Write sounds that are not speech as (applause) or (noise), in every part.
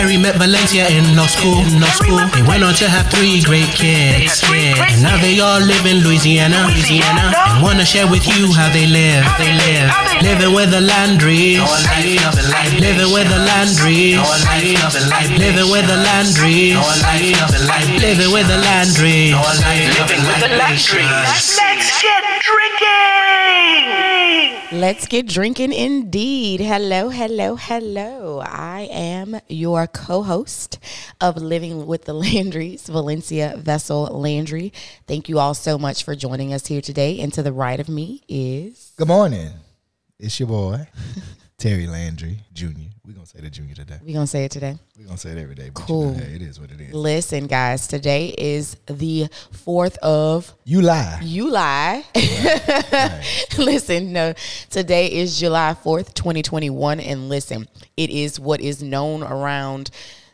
Terry met Valencia in law school. In law school. They went on to have three great kids. Yeah. And now they all live in Louisiana. Louisiana. And wanna share with you how they live. They live. Living with the Landrys. Living with the Landrys. Living with the Landrys. Living with the Landrys. Living with the Landrys. Let's get drinking. Let's get drinking indeed. Hello, hello, hello. I am your co host of Living with the Landrys, Valencia Vessel Landry. Thank you all so much for joining us here today. And to the right of me is. Good morning. It's your boy, (laughs) Terry Landry Jr. We're going to say the junior today. We're going to say it today. We're going to say it every day. But Cool. You know, hey, it is what it is. Listen, guys, today is the 4th of You lie. You lie. listen, no, today is July 4th, 2021. And listen, it is what is known around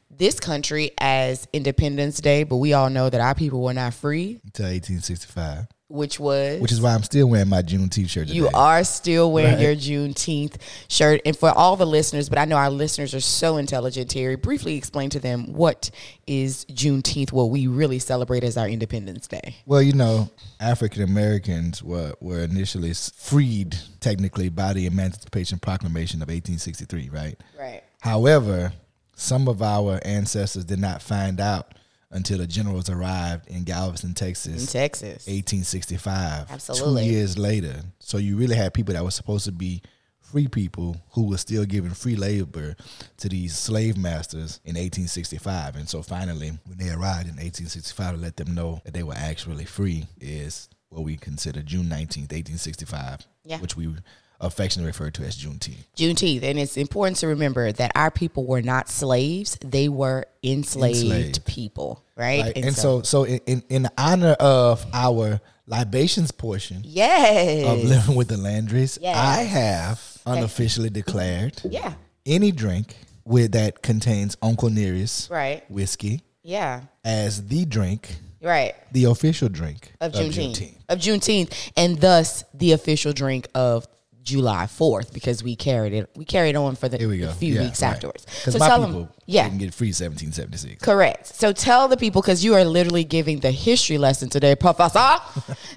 this country as Independence Day, but we all know that our people were not free, Until 1865. Which was. Which is why I'm still wearing my June t-shirt today. you are still wearing Right. your Juneteenth shirt. And for all the listeners, but I know our listeners are so intelligent, Terry, briefly explain to them what is Juneteenth, what we really celebrate as our Independence Day. Well, you know, African Americans were, were initially freed technically by the Emancipation Proclamation of 1863, right? Right. However, some of our ancestors did not find out until the generals arrived in Galveston, Texas. In Texas. 1865. Absolutely. Two years later. So you really had people that were supposed to be free people who were still giving free labor to these slave masters in 1865. And so finally, when they arrived in 1865 to let them know that they were actually free is what we consider June 19th, 1865, Yeah. which we affectionately referred to as Juneteenth. Juneteenth, and it's important to remember that our people were not slaves; they were enslaved, Enslaved. people, right? Right? And, so, so in, in, in honor of our libations portion yes, of living with the Landrys, Yes. I have unofficially declared yeah, any drink with that contains Uncle Nearest right, whiskey yeah, as the drink, right. the official drink of Juneteenth, of Juneteenth, and thus the official drink of July Fourth, because we carried it, we carried on for the Here we go. a few weeks afterwards. Because So my tell people them, yeah, didn't get free 1776. Correct. So tell the people because you are literally giving the history lesson today, Professor. (laughs)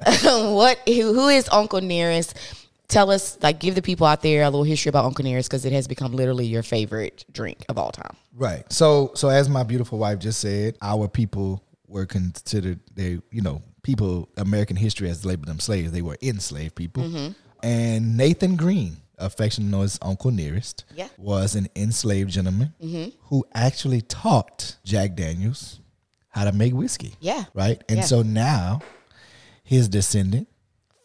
(laughs) what? Who, who is Uncle Nearest? Tell us, like, give the people out there a little history about Uncle Nearest because it has become literally your favorite drink of all time. Right. So so as my beautiful wife just said, our people were considered they you know people American history has labeled them slaves. They were enslaved people. Mm-hmm. And Nathan Green, affectionately known as Uncle Nearest, Yeah. Mm-hmm. was an enslaved gentleman who actually taught Jack Daniels how to make whiskey. Yeah. Right. And Yeah. so now his descendant,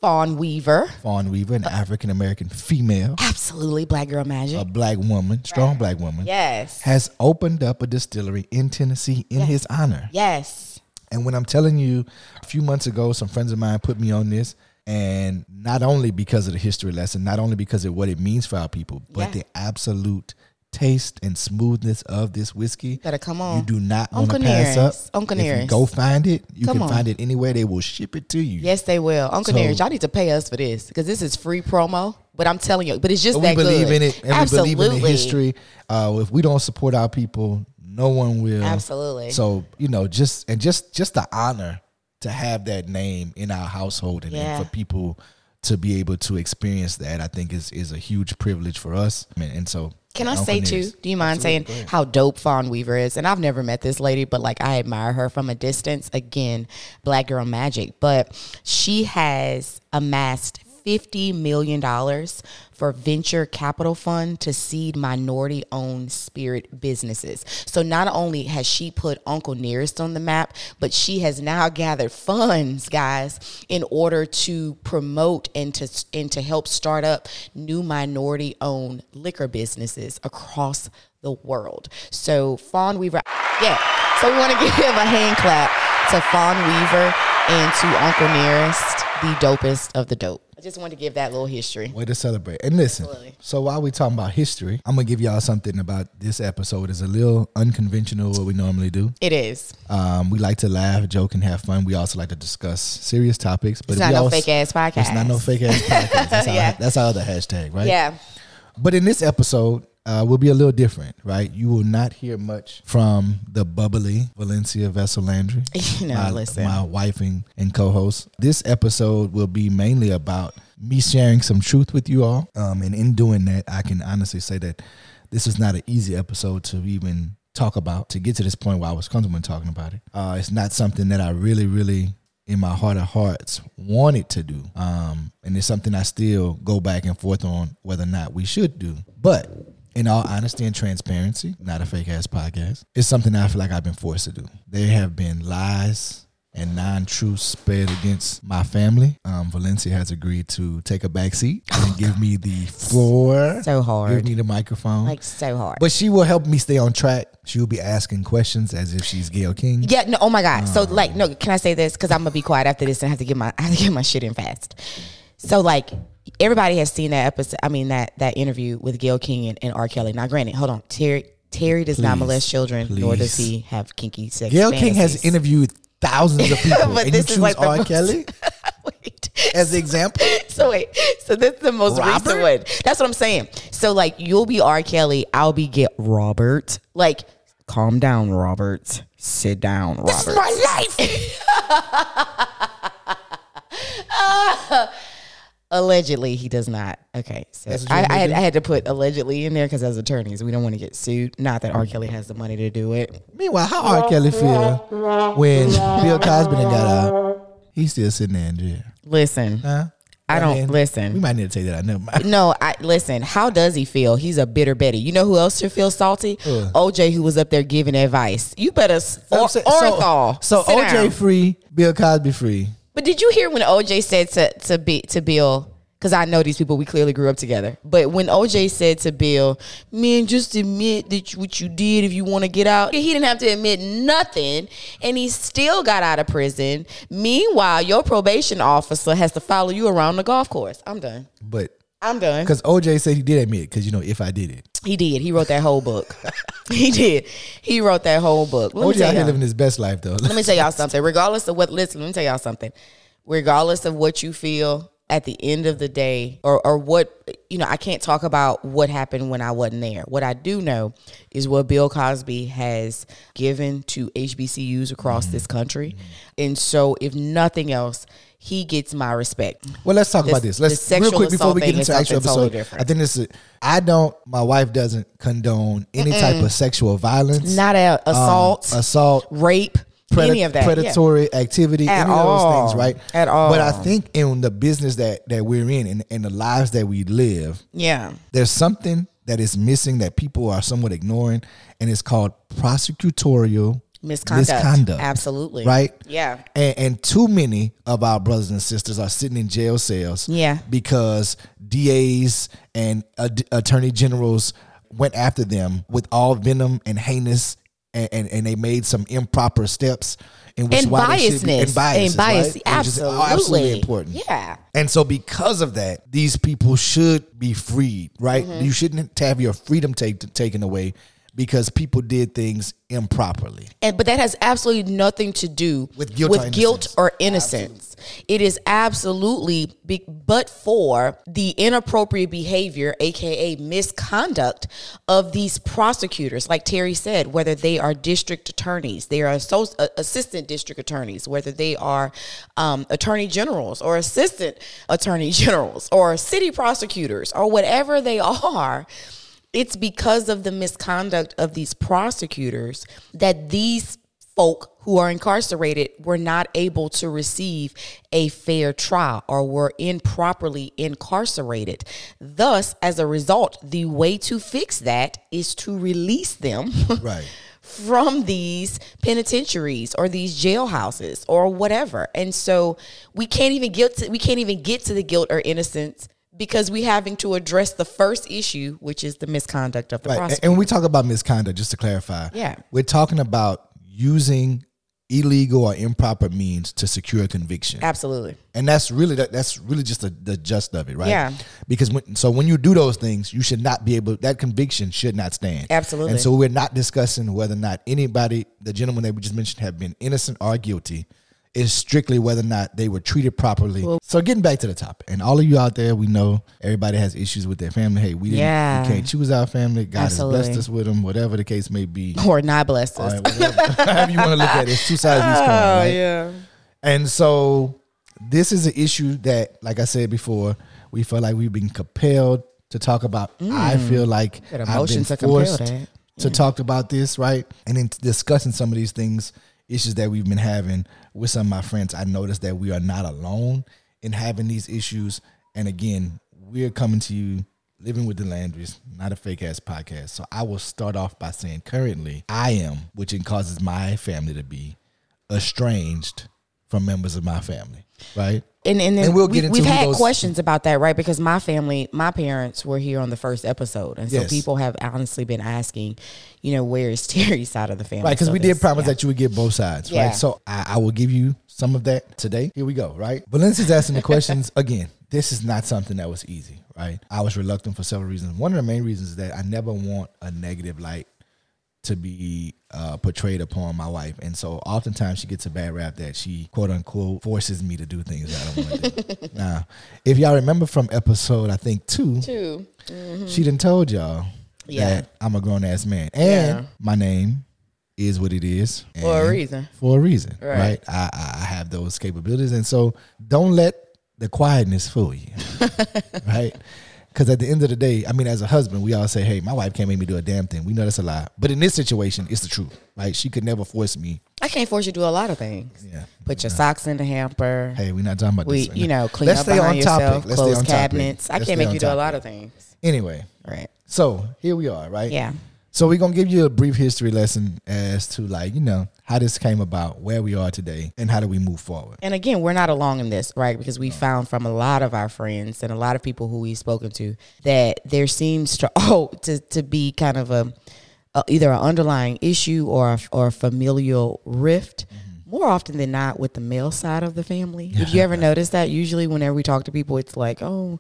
Fawn Weaver, Fawn Weaver, Uh, an African American female, absolutely black girl magic. a black woman, strong black woman, yes. has opened up a distillery in Tennessee in his honor. yes. And when I'm telling you, a few months ago, some friends of mine put me on this, and not only because of the history lesson, not only because of what it means for our people, but Yeah. the absolute taste and smoothness of this whiskey. Better come on. You do not want to pass up. Uncle Nearest. go find it, you Come can on. find it anywhere. They will ship it to you. Yes, they will. Uncle So- Nearest, y'all need to pay us for this because this is free promo. But I'm telling you, but it's just But we that believe good. in it, and absolutely. we believe in the history. Uh, if we don't support our people, no one will. Absolutely. So you know, just and just just the honor to have that name in our household, and, and for people to be able to experience that, I think is is a huge privilege for us. Mean, and so, Can I say too? Do you mind Absolutely. Saying how dope Fawn Weaver is? And I've never met this lady, but like I admire her from a distance. Again, black girl magic. But she has amassed $50 million for venture capital fund to seed minority owned spirit businesses. So not only has she put Uncle Nearest on the map, but she has now gathered funds, guys, in order to promote and to and to help start up new minority owned liquor businesses across the world. So Fawn Weaver, yeah. So we want to (laughs) give a hand clap to Fawn Weaver and to Uncle Nearest, the dopest of the dope. I just wanted to give that little history. Way to celebrate. And listen, Absolutely. so while we talking about history, I'm gonna give y'all something about this episode. It's a little unconventional what we normally do. It is. Um, we like to laugh, joke, and have fun. We also like to discuss serious topics. But It's not no fake ass podcast. It's not no fake ass podcast. That's, (laughs) Yeah. our, that's our other hashtag, right? Yeah. But in this episode, uh, will be a little different, right? You will not hear much from the bubbly Valencia Vessel Landry, (laughs) You know, my, listen. my wife and, and co-host. This episode will be mainly about me sharing some truth with you all, um, and in doing that, I can honestly say that this is not an easy episode to even talk about to get to this point where I was comfortable in talking about it. Uh, it's not something that I really, really in my heart of hearts wanted to do. Um, and it's something I still go back and forth on whether or not we should do. But in all honesty and transparency, not a fake ass podcast, it's something I feel like I've been forced to do. There have been lies and non-truths sped against my family. Um, Valencia has agreed to take a back seat and (laughs) give me the floor. So hard. Give me the microphone. Like so hard. But she will help me stay on track. She will be asking questions as if she's Gayle King. Yeah, no, oh my God. So like, no, can I say this? Because I'm gonna be quiet after this and I have to get my (laughs) I have to get my shit in fast. So like everybody has seen that episode I mean that that interview with Gayle King and, and R. Kelly. Now granted, hold on. Terry Terry does not molest children, nor does he have kinky sex. Gayle King has interviewed thousands of (laughs) people, But and you this is choose like R. most- Kelly (laughs) Wait. as the example. So wait, so this is the most Robert? recent one. That's what I'm saying. So like you'll be R. Kelly, I'll be get Robert. Like, calm down, Robert. Sit down, Robert. This is my life. (laughs) Allegedly, he does not. Okay, so That's what I, I, had. I had to put allegedly in there because as attorneys, we don't want to get sued. Not that R. Kelly has the money to do it. Meanwhile, how R. Kelly feel when Bill Cosby done got out? He's still sitting there in jail. Listen, Huh? I don't listen. We might need to take that out. Never mind. No, I listen. How does he feel? He's a bitter Betty. You know who else should feel salty? OJ, who was up there giving advice. You better or, Orenthal, So, so OJ down. free, Bill Cosby free. But did you hear when OJ said to to be to Bill? Because I know these people, we clearly grew up together. But when OJ said to Bill, "Man, just admit that you, what you did if you want to get out," he didn't have to admit nothing, and he still got out of prison. Meanwhile, your probation officer has to follow you around the golf course. I'm done. But I'm done. because OJ said he did admit, it. because you know, if I did it, He did. He wrote that whole book. he did. He wrote that whole book. Let OJ out here living his best life though. let me tell y'all (laughs) something. Regardless of what, listen, let me tell y'all something. Regardless of what you feel at the end of the day, or, or what, you know, I can't talk about what happened when I wasn't there. What I do know is what Bill Cosby has given to HBCUs across this mm-hmm. country. And so, if nothing else, he gets my respect. Well, let's talk The- about this. Let's real quick before we get into actual something totally episode. I think this is. I don't. My wife doesn't condone any type of sexual violence, Not a, um, assault, assault, rape, preda- any of that. Yeah. predatory activity, At any of those things, right? At all. But I think in the business that that we're in and, and the lives that we live, Yeah. there's something that is missing that people are somewhat ignoring, and it's called prosecutorial Misconduct. misconduct. Absolutely. Right? Yeah. And, and too many of our brothers and sisters are sitting in jail cells. Yeah. Because DAs and uh, attorney generals went after them with all venom and heinous, and, and, and they made some improper steps. In which and why they be- biasness and biases, and bias, right? Which is absolutely, absolutely important. Yeah, And so, because of that, these people should be freed, right? Mm-hmm. You shouldn't have your freedom take, taken away because people did things improperly. and but that has absolutely nothing to do With guilt or guilt innocence. or innocence. It is absolutely, be, but for the inappropriate behavior, aka misconduct, of these prosecutors. Like Terry said, whether they are district attorneys, they are uh, assistant district attorneys, whether they are um, attorney generals or assistant attorney (laughs) generals or city prosecutors or whatever they (laughs) are. It's because of the misconduct of these prosecutors that these folk who are incarcerated were not able to receive a fair trial or were improperly incarcerated. Thus, as a result, the way to fix that is to release them. (laughs) Right. from these penitentiaries or these jailhouses or whatever. And so we can't even to, we can't even get to the guilt or innocence because we having to address the first issue, which is the misconduct of the Right. And- prosecutor. And we talk about misconduct, just to clarify, Yeah. we're talking about using illegal or improper means to secure a conviction. Absolutely. And that's really that, that's really just the, the gist of it, right? Yeah. Because when, so when you do those things, you should not be able that conviction should not stand. Absolutely. And so we're not discussing whether or not anybody, the gentleman that we just mentioned, have been innocent or guilty. It's strictly whether or not they were treated properly. so getting back to the topic, and all of you out there, we know everybody has issues with their family. Hey, we didn't, Yeah. we can't choose our family. God has blessed us with them, whatever the case may be. Or not blessed us. right, (laughs) however you want to look at it, it's two sides of each coin. Oh, right? yeah. And so this is an issue that, like I said before, we feel like we've been compelled to talk about. Mm. I feel like I've been emotions to compel forced to talk about this, right? And in discussing some of these things, issues that we've been having with some of my friends, I noticed that we are not alone in having these issues. And again, we're coming to you living with the Landrys, not a fake ass podcast. So I will start off by saying currently I am, which it causes my family to be estranged from members of my family, right? And and then And we'll we, get into we've had those- questions about that, right? Because my family, my parents were here on the first episode, and so Yes. people have honestly been asking, you know, where is (laughs) Terry's side of the family? Right, because So we did promise yeah. that you would get both sides, Yeah. right? So I, I will give you some of that today. Here we go, right? Valencia's asking the (laughs) questions again. This is not something that was easy, right? I was reluctant for several reasons. One of the main reasons is that I never want a negative light to be uh, portrayed upon my wife, and so oftentimes she gets a bad rap that she quote unquote forces me to do things that I don't want to do. (laughs) now, if y'all remember from episode I think two, Two. she done told y'all Yeah. that I'm a grown ass man, and Yeah. my name is what it is For a reason. For a reason, Right. right? I, I I have those capabilities, and so don't let the quietness fool you, (laughs) right? Because at the end of the day, I mean, as a husband, we all say, "Hey, my wife can't make me do a damn thing." We know that's a lie, but in this situation, it's the truth, Like She could never force me. I can't force you to do a lot of things. Yeah. Put your socks in the hamper. Hey, we're not talking about we, this. right you know, clean Let's up stay behind on topic. yourself, Let's stay close on topic. cabinets. I Let's can't make you do a lot of things. Anyway, Right. so here we are, right? Yeah. So we're gonna give you a brief history lesson as to like you know how this came about, where we are today, and how do we move forward. And again, we're not alone in this, right? Because we found from a lot of our friends and a lot of people who we've spoken to that there seems to (laughs) oh to to be kind of a, a either an underlying issue or a, or a familial rift. Mm-hmm. More often than not, with the male side of the family. Did you (laughs) ever notice that? Usually, whenever we talk to people, it's like, oh,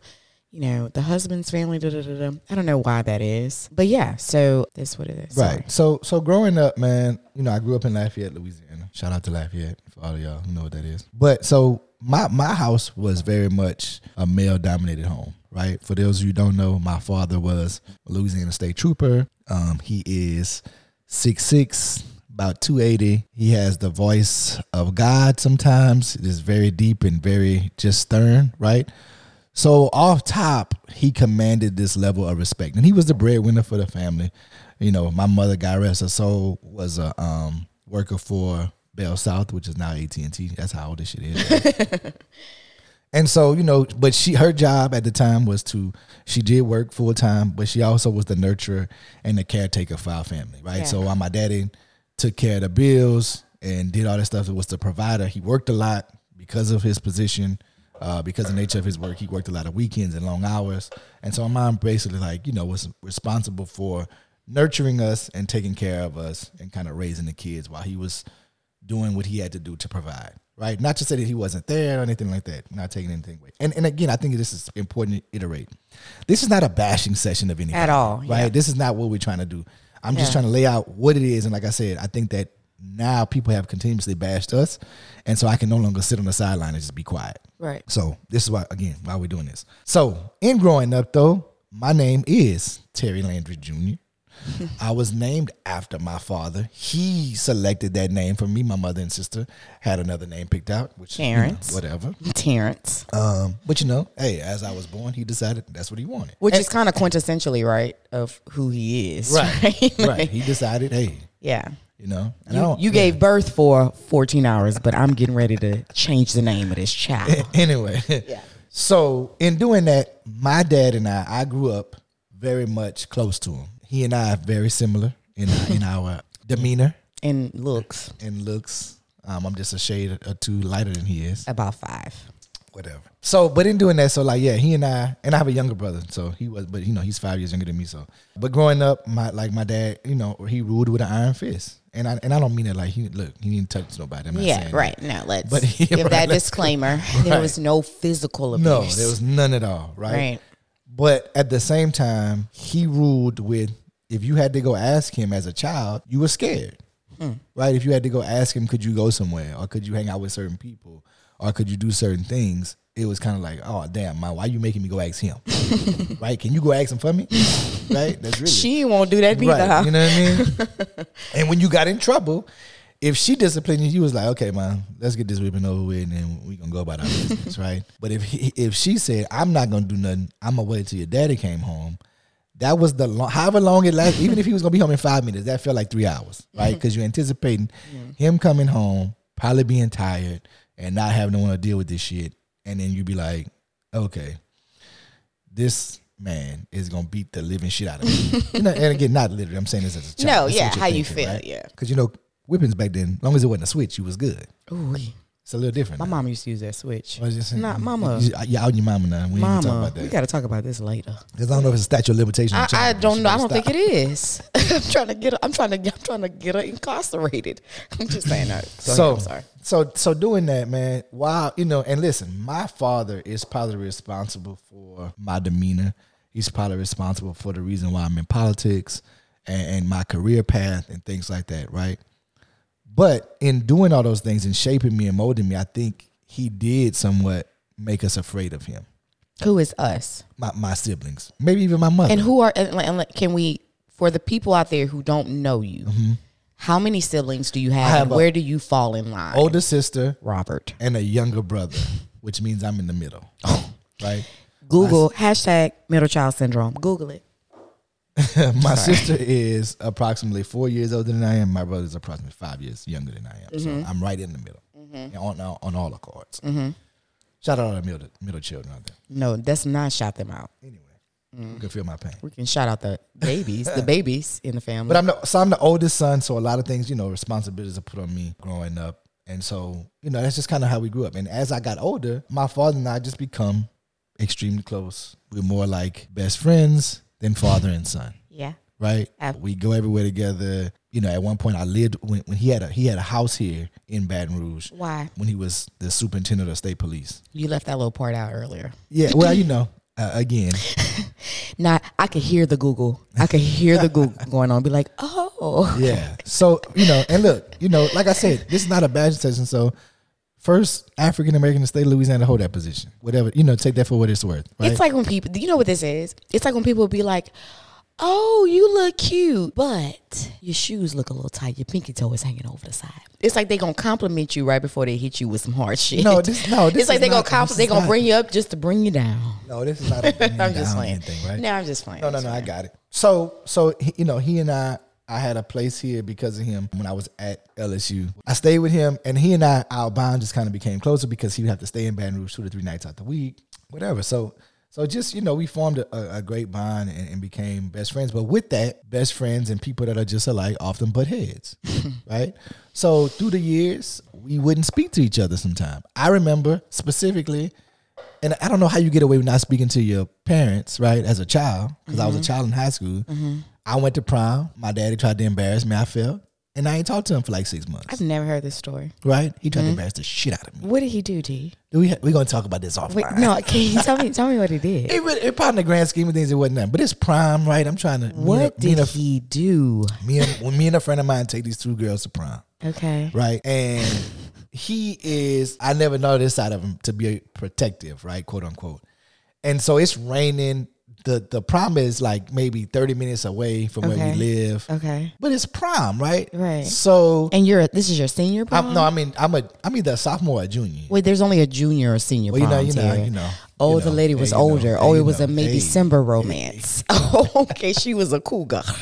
you know, the husband's family. Da, da, da, da. I don't know why that is, but yeah. So that's what it is. Sorry. Right. So so growing up, man, you know, I grew up in Lafayette, Louisiana. Shout out to Lafayette for all of y'all who know what that is. But so my my house was very much a male dominated home, right? For those of you who don't know, my father was a Louisiana State Trooper. Um, he is six six, about two eighty. He has the voice of God. Sometimes it is very deep and very just stern, right? So off top, he commanded this level of respect, and he was the breadwinner for the family. You know, my mother, God rest her soul, was a um, worker for Bell South, which is now AT and T. That's how old this shit is. (laughs) and so, you know, but she her job at the time was to she did work full time, but she also was the nurturer and the caretaker for our family, right? Yeah. So while my daddy took care of the bills and did all that stuff, it was the provider. He worked a lot because of his position uh, because of the nature of his work, he worked a lot of weekends and long hours. And so my mom basically like, you know, was responsible for nurturing us and taking care of us and kind of raising the kids while he was doing what he had to do to provide. Right. Not to say that he wasn't there or anything like that. Not taking anything away. And and again, I think this is important to iterate. This is not a bashing session of anything. At all, Right. yeah. This is not what we're trying to do. I'm just trying to lay out what it is. And like I said, I think that now people have continuously bashed us. And so I can no longer sit on the sideline and just be quiet. Right. So this is why again why we're doing this. So in growing up though, my name is Terry Landry Jr. (laughs) I was named after my father. He selected that name for me. My mother and sister had another name picked out, which you know, Terrence. whatever. Terrence, Um, but you know, hey, as I was born, he decided that's what he wanted. which is kind of quintessentially right of who he is. Right, (laughs) Right. right. He decided, hey, yeah. You know, and You, you gave birth for 14 hours, but I'm getting ready to change the name of this child. (laughs) anyway. Yeah. So in doing that, my dad and I, I grew up very much close to him. He and I are very similar in (laughs) in our demeanor And looks and looks. Um, I'm just a shade or two lighter than he is. about five. Whatever. So, but in doing that, so like, yeah, he and I, and I have a younger brother, so he was, but you know, he's five years younger than me. So, but growing up, my like my dad, you know, he ruled with an iron fist, and I and I don't mean that like he look, he didn't touch nobody. I'm not Yeah, that. right. Now let's But- (laughs) give right, that disclaimer. (laughs) There was no physical abuse. No, there was none at all, right? Right. But at the same time, he ruled with if you had to go ask him as a child, you were scared. Hmm. right? If you had to go ask him, could you go somewhere, or could you hang out with certain people, or could you do certain things? It was kind of like, oh damn, man, why you making me go ask him? (laughs) right? Can you go ask him for me? Right? That's really She won't do that right. huh? You know what I mean? (laughs) and when you got in trouble, if she disciplined you, you was like, okay, man, let's get this whipping over with, and then we gonna go about our business, right? But if he, if she said, I'm not gonna do nothing, I'm gonna wait till your daddy came home. That was the long, however long it lasted. even if he was gonna be home in five minutes, that felt like three hours, right? Mm-hmm. Because you're anticipating him coming home, probably being tired, and not having to want to deal with this shit, and then you be like, okay, this man is gonna beat the living shit out of me. (laughs) you know, and again, not literally. I'm saying this as a child. No, This is yeah, how you feel, right? yeah. Because you know, whippings back then, as long as it wasn't a switch, you was good. Ooh, It's a little different. my now. mom used to use that switch. I was just saying, Nah, mama. You, you out your mama now. We gonna talk Mama, about we got to talk about this later. Because I don't know if it's a statute of limitation. I, I don't know. I don't think it is. I'm trying to get. her- I'm trying to. get I'm trying to get her incarcerated. (laughs) I'm just saying that. Ahead, So, I'm sorry. so, so doing that, man. Wow, you know, and listen, my father is probably responsible for my demeanor. He's probably responsible for the reason why I'm in politics and, and my career path and things like that, right? But in doing all those things and shaping me and molding me, I think he did somewhat make us afraid of him. Who is us? My my siblings, maybe even my mother. And who are? And, and can we? For the people out there who don't know you, how many siblings do you have? Mm-hmm. have and where do you fall in line? older sister Robert. and a younger brother, which means I'm in the middle, (laughs) right? Google hashtag middle child syndrome. Google it. (laughs) my sister is approximately four years older than I am. My brother is approximately five years younger than I am. Mm-hmm. So I'm right in the middle and on, on on all the cards. Shout out all the middle middle children out there. No, that's not shout them out. Anyway, Mm. you can feel my pain. We can shout out the (laughs) babies, the babies in the family. But I'm the, so I'm the oldest son, so a lot of things, you know, responsibilities are put on me growing up, and so you know that's just kind of how we grew up. And as I got older, my father and I just become extremely close. We're more like best friends than father and son. yeah. right? Ab- we go everywhere together. You know, at one point I lived when, when he had a he had a house here in Baton Rouge Why? when he was the superintendent of state police. You left that little part out earlier. Yeah, well, you know, uh, again, (laughs) Now I could hear the Google. I could hear the Google (laughs) going on. Be like, oh, yeah. So you know, and look, you know, like I said, this is not a badge session. So first African American the state of Louisiana to hold that position, whatever you know, take that for what it's worth. Right? It's like when people, you know what this is? It's like when people be like, oh, you look cute, but your shoes look a little tight. Your pinky toe is hanging over the side. It's like they gonna compliment you right before they hit you with some hard shit. No, this- no, this it's like they gonna not- compl- this they gonna bring you up just to bring you down. no, this is not. A (laughs) I'm just playing. thing, right? No, I'm just playing. No, no, no, I got it. So, so you know, he and I, I had a place here because of him when I was at LSU. I stayed with him, and he and I, our bond just kind of became closer because he would have to stay in Baton Rouge two to three nights out the week, whatever. So, so just you know, we formed a, a great bond and, and became best friends. But with that, best friends and people that are just alike often butt heads, (laughs) right? So through the years, we wouldn't speak to each other. Sometime I remember specifically and I don't know how you get away with not speaking to your parents, right? As a child, because I was a mm-hmm. child in high school. Mm-hmm. I went to prom. My daddy tried to embarrass me. I fell, and I ain't talked to him for like six months. I've never heard this story. right? He tried to mm-hmm. embarrass the shit out of me. What did he do, D? We we gonna talk about this Wait, offline. no, can you tell me? Tell me what he did. (laughs) It, really, it probably in the grand scheme of things, it wasn't nothing. But it's prom, right? I'm trying to. What did a- he do? Me and when me and a friend of mine take these two girls to prom. Okay. right? And he is, I never know this side of him to be protective, right? Quote unquote. And so it's raining. The the prom is like maybe 30 minutes away from where Okay. we live. Okay. But it's prom, right? Right. So And you're this is your senior prom? I'm, no, I mean I'm a I'm either a sophomore or a junior. Wait, there's only a junior or senior Well, you know, you know, you know. Oh, the lady was know. older. Hey, oh, it was a know. May Hey. December romance. (laughs) Oh, okay, she was a cougar. (laughs)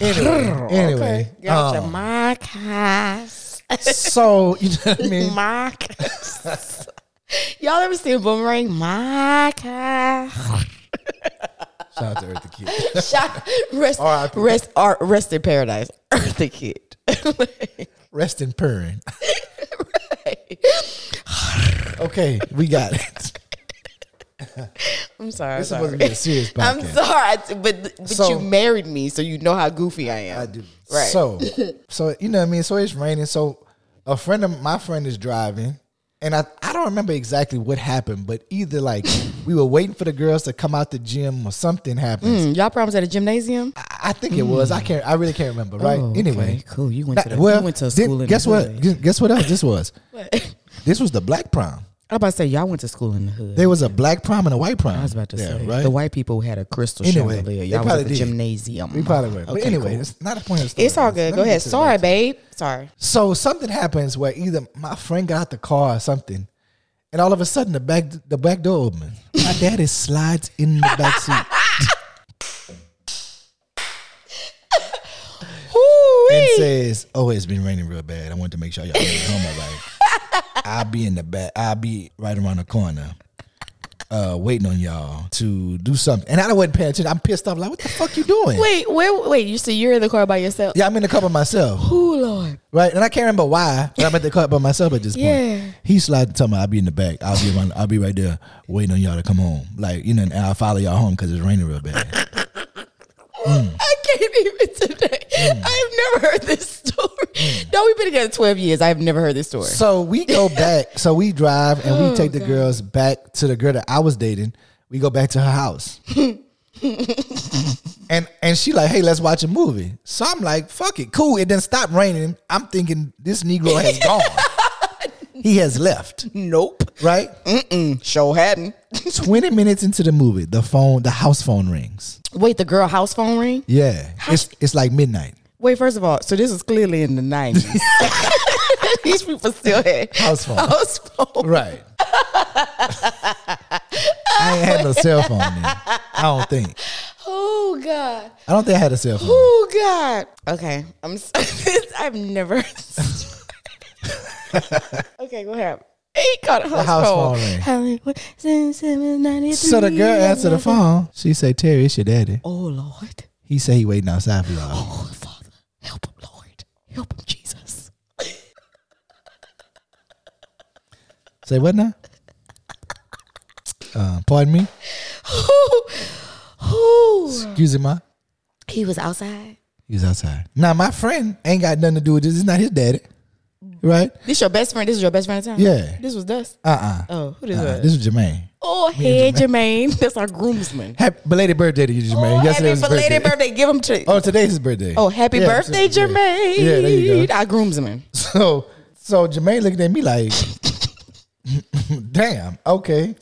Anyway, (laughs) anyway Got your um, Marcus. so you know what I mean? Marcus. Y'all ever seen Boomerang? Marcus. (laughs) Shout out to Eartha Kitt. (laughs) Shot, rest, rest, rest in paradise. Eartha Kitt. (laughs) Rest in purring. okay, we got it. I'm sorry. This is I'm supposed to sorry. be a serious podcast. I'm sorry, but but So- you married me, so you know how goofy I am. I do. Right. So, so you know what I mean. So it's raining. So a friend of my friend is driving, and I I don't remember exactly what happened, but either like we were waiting for the girls to come out the gym or something happened. Mm, y'all problems at a gymnasium? I, I think it was. I can't. I really can't remember. Right. Oh, okay. Anyway, cool. You went to the, well, you went to school in guess what? Guess what else this was? (laughs) What? This was the black prom. I was about to say y'all went to school in the hood. There was a black prom and a white prom. I was about to there, say right. the white people had a crystal Anyway, chandelier. Y'all was at the did. gymnasium. we probably were. But anyway, cool. it's not a point of story. It's all good. Go ahead. get to the Sorry, babe. Sorry. So something happens where either my friend got out the car or something, and all of a sudden the back the back door opens. My daddy slides in the back seat (laughs) and says, "Oh, it's been raining real bad. I want to make sure y'all made it home all right. I'll be in the back. I'll be right around the corner." Uh, waiting on y'all to do something, and I wasn't paying attention. I'm pissed off. Like, what the fuck you doing? Wait, where? Wait, you see, you're in the car by yourself? Yeah, I'm in the car by myself. Oh Lord. Right, and I can't remember why, but I'm at the car by myself at this point. Yeah. He slid tell me I'll be in the back. I'll be around, I'll be right there waiting on y'all to come home. Like you know, and I'll follow y'all home because it's raining real bad. I can't even today. Mm. I've never heard this story. No, we've been together 12 years. I've never heard this story. So we go (laughs) back. So we drive and Oh, we take the girls back to the girl that I was dating. We go back to her house. (laughs) and and she like, hey, let's watch a movie. So I'm like, fuck it, cool. It didn't stop raining. I'm thinking this Negro has (laughs) gone. he has left. Nope. Right? Mm-mm. Show hadn't. (laughs) 20 minutes into the movie, the phone, the house phone rings. Wait, the girl house phone ring? Yeah. It's it's like midnight. Wait, first of all, so this is clearly in the 90s. (laughs) These people still had House phone. house phone. Right. I ain't had no cell phone then. I don't think. (laughs) Oh, God. I don't think I had a cell phone. Oh, God. Okay. I'm I've never. okay, go ahead. He called it house, phone. phone ring. Hollywood, 7793. So the girl answered the phone. She said, Terry, it's your daddy. Oh, Lord. He said he waiting outside for y'all. Oh, Father. Help him, Lord. Help him, Jesus. Say what now? Uh, pardon me? Excuse me, ma. He was outside. He was outside. Now my friend ain't got nothing to do with this. It's not his daddy. Right? This is your best friend? This is your best friend at the time? Yeah. This was Dust? Uh-uh. Oh, who this Uh-uh. was? This was Jermaine. oh, hey, Jermaine. (laughs) That's our groomsman. Happy belated birthday to you, Jermaine. Oh, Yesterday happy was his belated birthday. birthday. Give him to. Oh, today's his birthday. Oh, happy Yeah, birthday, so- yeah. Jermaine. Yeah, there you go. Our groomsman. (laughs) So, so Jermaine looking at me like, (laughs) damn, okay.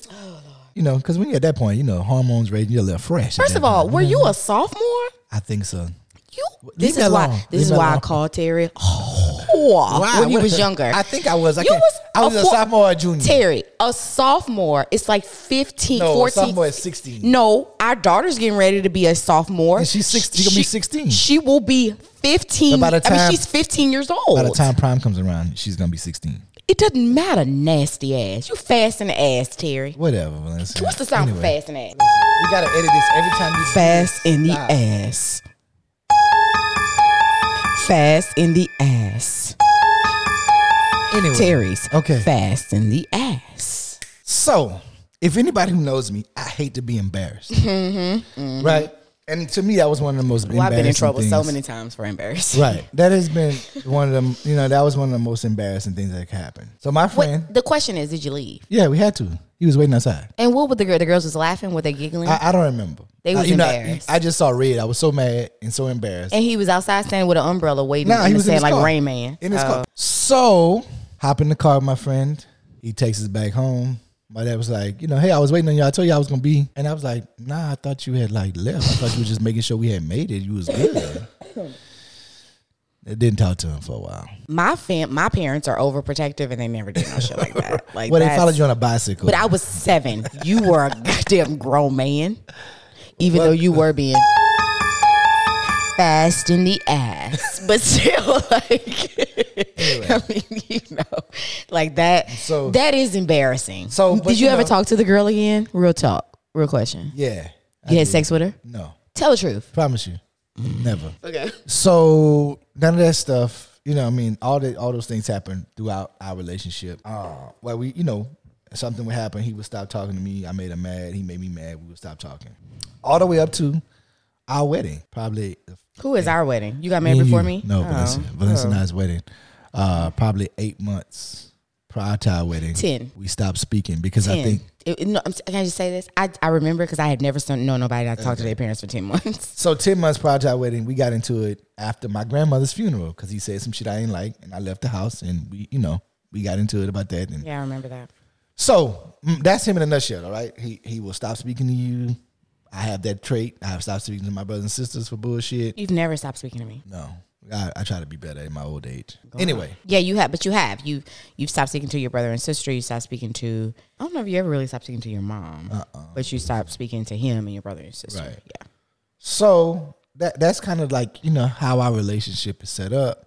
You know, because when you're at that point, you know, hormones raging, you're a little fresh. at First that of all, point. were you a sophomore? I think so. You. This me is why. This Leave is me why I alone. called Terry. Oh, when he was (laughs) younger. I think I was. I, You was I was a, fo- sophomore or junior. Terry, a sophomore. It's like 15, No, a 14. sophomore is 16. No, our daughter's getting ready to be a sophomore. And she's six- she gonna be 16. She will be 15. By the I mean, time- she's 15 years old. By the time prime comes around, she's gonna be 16. It doesn't matter, nasty ass. You fast in the ass, Terry. Whatever. Valencia. What's the sound Anyway, for fast in the ass? We gotta edit this every time you Fast in the ass. Fast in the ass. Anyway, Terry's. Okay. Fast in the ass. So, if anybody who knows me, I hate to be embarrassed. (laughs) Mm-hmm. Mm-hmm. Right? And to me, that was one of the most Well, I've been in trouble so things. many times for embarrassing. Right. (laughs) That has been one of them, you know, that was one of the most embarrassing things that could happen. So my friend, Wait, the question is, did you leave? yeah, we had to. He was waiting outside. And what were the girl? The girls was laughing. Were they giggling? I, I don't remember. They I- was you know, I- embarrassed. I, just saw red. I was so mad and so embarrassed. and he was outside standing with an umbrella waiting. Nah, he was his like car. Rain Man. in his Oh. car. So, hop in the car with my friend. He takes us back home. My dad was like, you know, hey, I was waiting on you. I told you I was gonna be, and I was like, nah, I thought you had like left. I thought you were just making sure we had made it. You was good. (coughs) (coughs) (coughs) I didn't talk to him for a while. My fam, my parents are overprotective, and they never did no shit like that. (laughs) Like Well, they followed you on a bicycle. But I was seven. You were a goddamn grown man, even though you were being fast in the ass. (laughs) But still, like, (laughs) I mean, you know, like that. So- that is embarrassing. So, did you, you ever know- talk to the girl again? Real talk, real question. yeah. I You had did. sex with her? No, Tell the truth. promise you, never. Okay. So none of that stuff, you know. I mean, all the all those things happened throughout our relationship. Uh, where we, you know, something would happen, he would stop talking to me. I made him mad. He made me mad. We would stop talking. All the way up to our wedding, probably. Who is our wedding? You got married before you. me? No, Oh. Valencia. Valencia and I's wedding. Uh, probably eight months prior to our wedding, 10. we stopped speaking because I think It- no, can I just say this? I, I remember because I had never known nobody that talked to their parents for 10 months. so. Ten months prior to our wedding, we got into it after my grandmother's funeral because he said some shit I didn't like, and I left the house, and we, you know, we got into it about that. And Yeah, I remember that. so mm, that's him in a nutshell. All right, he he will stop speaking to you. I have that trait. I have stopped speaking to my brothers and sisters for bullshit. You've never stopped speaking to me. No, I, I try to be better in my old age. Anyway, Yeah, you have, but you have. You you've stopped speaking to your brother and sister. You stopped speaking to. I don't know if you ever really stopped speaking to your mom, uh-uh. but you stopped speaking to him and your brother and sister. Uh-uh. Right. Yeah. so that that's kind of like you know how our relationship is set up.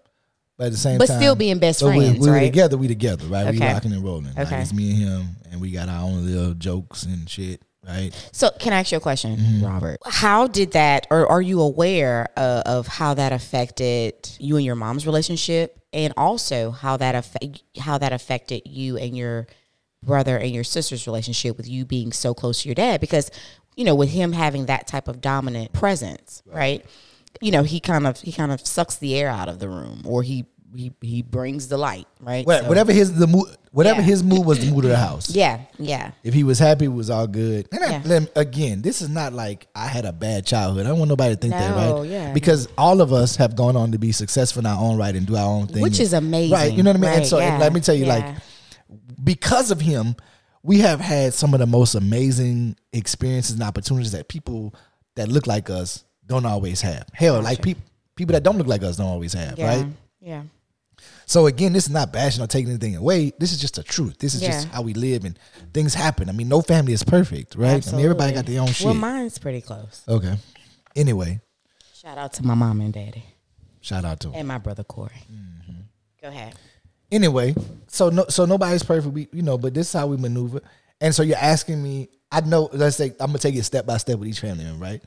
But at the same But time, still being best but we- friends, we, right? together, we together, right? We Okay. rocking and rolling. Like it's me and him, and we got our own little jokes and shit, right? So, can I ask you a question, Mm-hmm. Robert? How did that, or are you aware uh, of how that affected you and your mom's relationship, and also how that affect how that affected you and your brother and your sister's relationship with you being so close to your dad? Because you know, with him having that type of dominant presence, right? You know, he kind of he kind of sucks the air out of the room, or he he he brings the light, right? What- So- whatever his the mood, whatever Yeah. his mood was, the mood of the house. Yeah, yeah. If he was happy, it was all good. And I- Yeah. let me- again, this is not like I had a bad childhood. I don't want nobody to think that, right? yeah. Because all of us have gone on to be successful in our own right and do our own thing, Which is amazing, right? You know what I mean? and right, so, and let me tell you, like, because of him, we have had some of the most amazing experiences and opportunities that people that look like us don't always have. Hell, like people people that don't look like us don't always have, Yeah, right? yeah. So again, this is not bashing or taking anything away. This is just the truth. This is just how we live and things happen. I mean, no family is perfect, right? I mean, everybody got their own shit. Well, mine's pretty close. okay. Anyway, Shout out to my mom and daddy shout out to and my brother Corey. Mm-hmm. Go ahead. Anyway, so no, so nobody's perfect. We, you know, but this is how we maneuver. And so you're asking me. I know. Let's say I'm gonna take it step by step with each family member, right?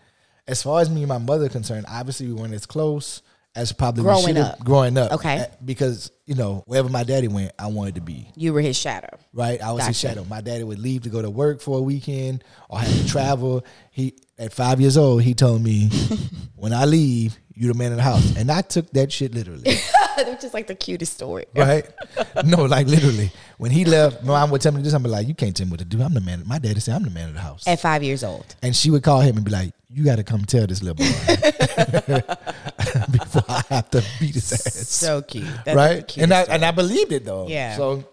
As far as me and my mother are concerned, obviously we weren't as close as probably Growing we should have up. growing up. Okay. Uh, Because you know wherever my daddy went, I wanted to be. You were his shadow. right? I was his shadow. My daddy would leave to go to work for a weekend or have to travel. He at five years old, he told me, (laughs) "When I leave, you the man in the house," and I took that shit literally, (laughs) (laughs) Which is like the cutest story. right? no, like literally. When he left, my mom would tell me this. I'm like, "You can't tell me what to do. I'm the man." My daddy said, "I'm the man of the house," At five years old. and she would call him and be like, "You got to come tell this little boy (laughs) before I have to beat his ass." So cute. That's right? And I story. and I believed it though. Yeah. So,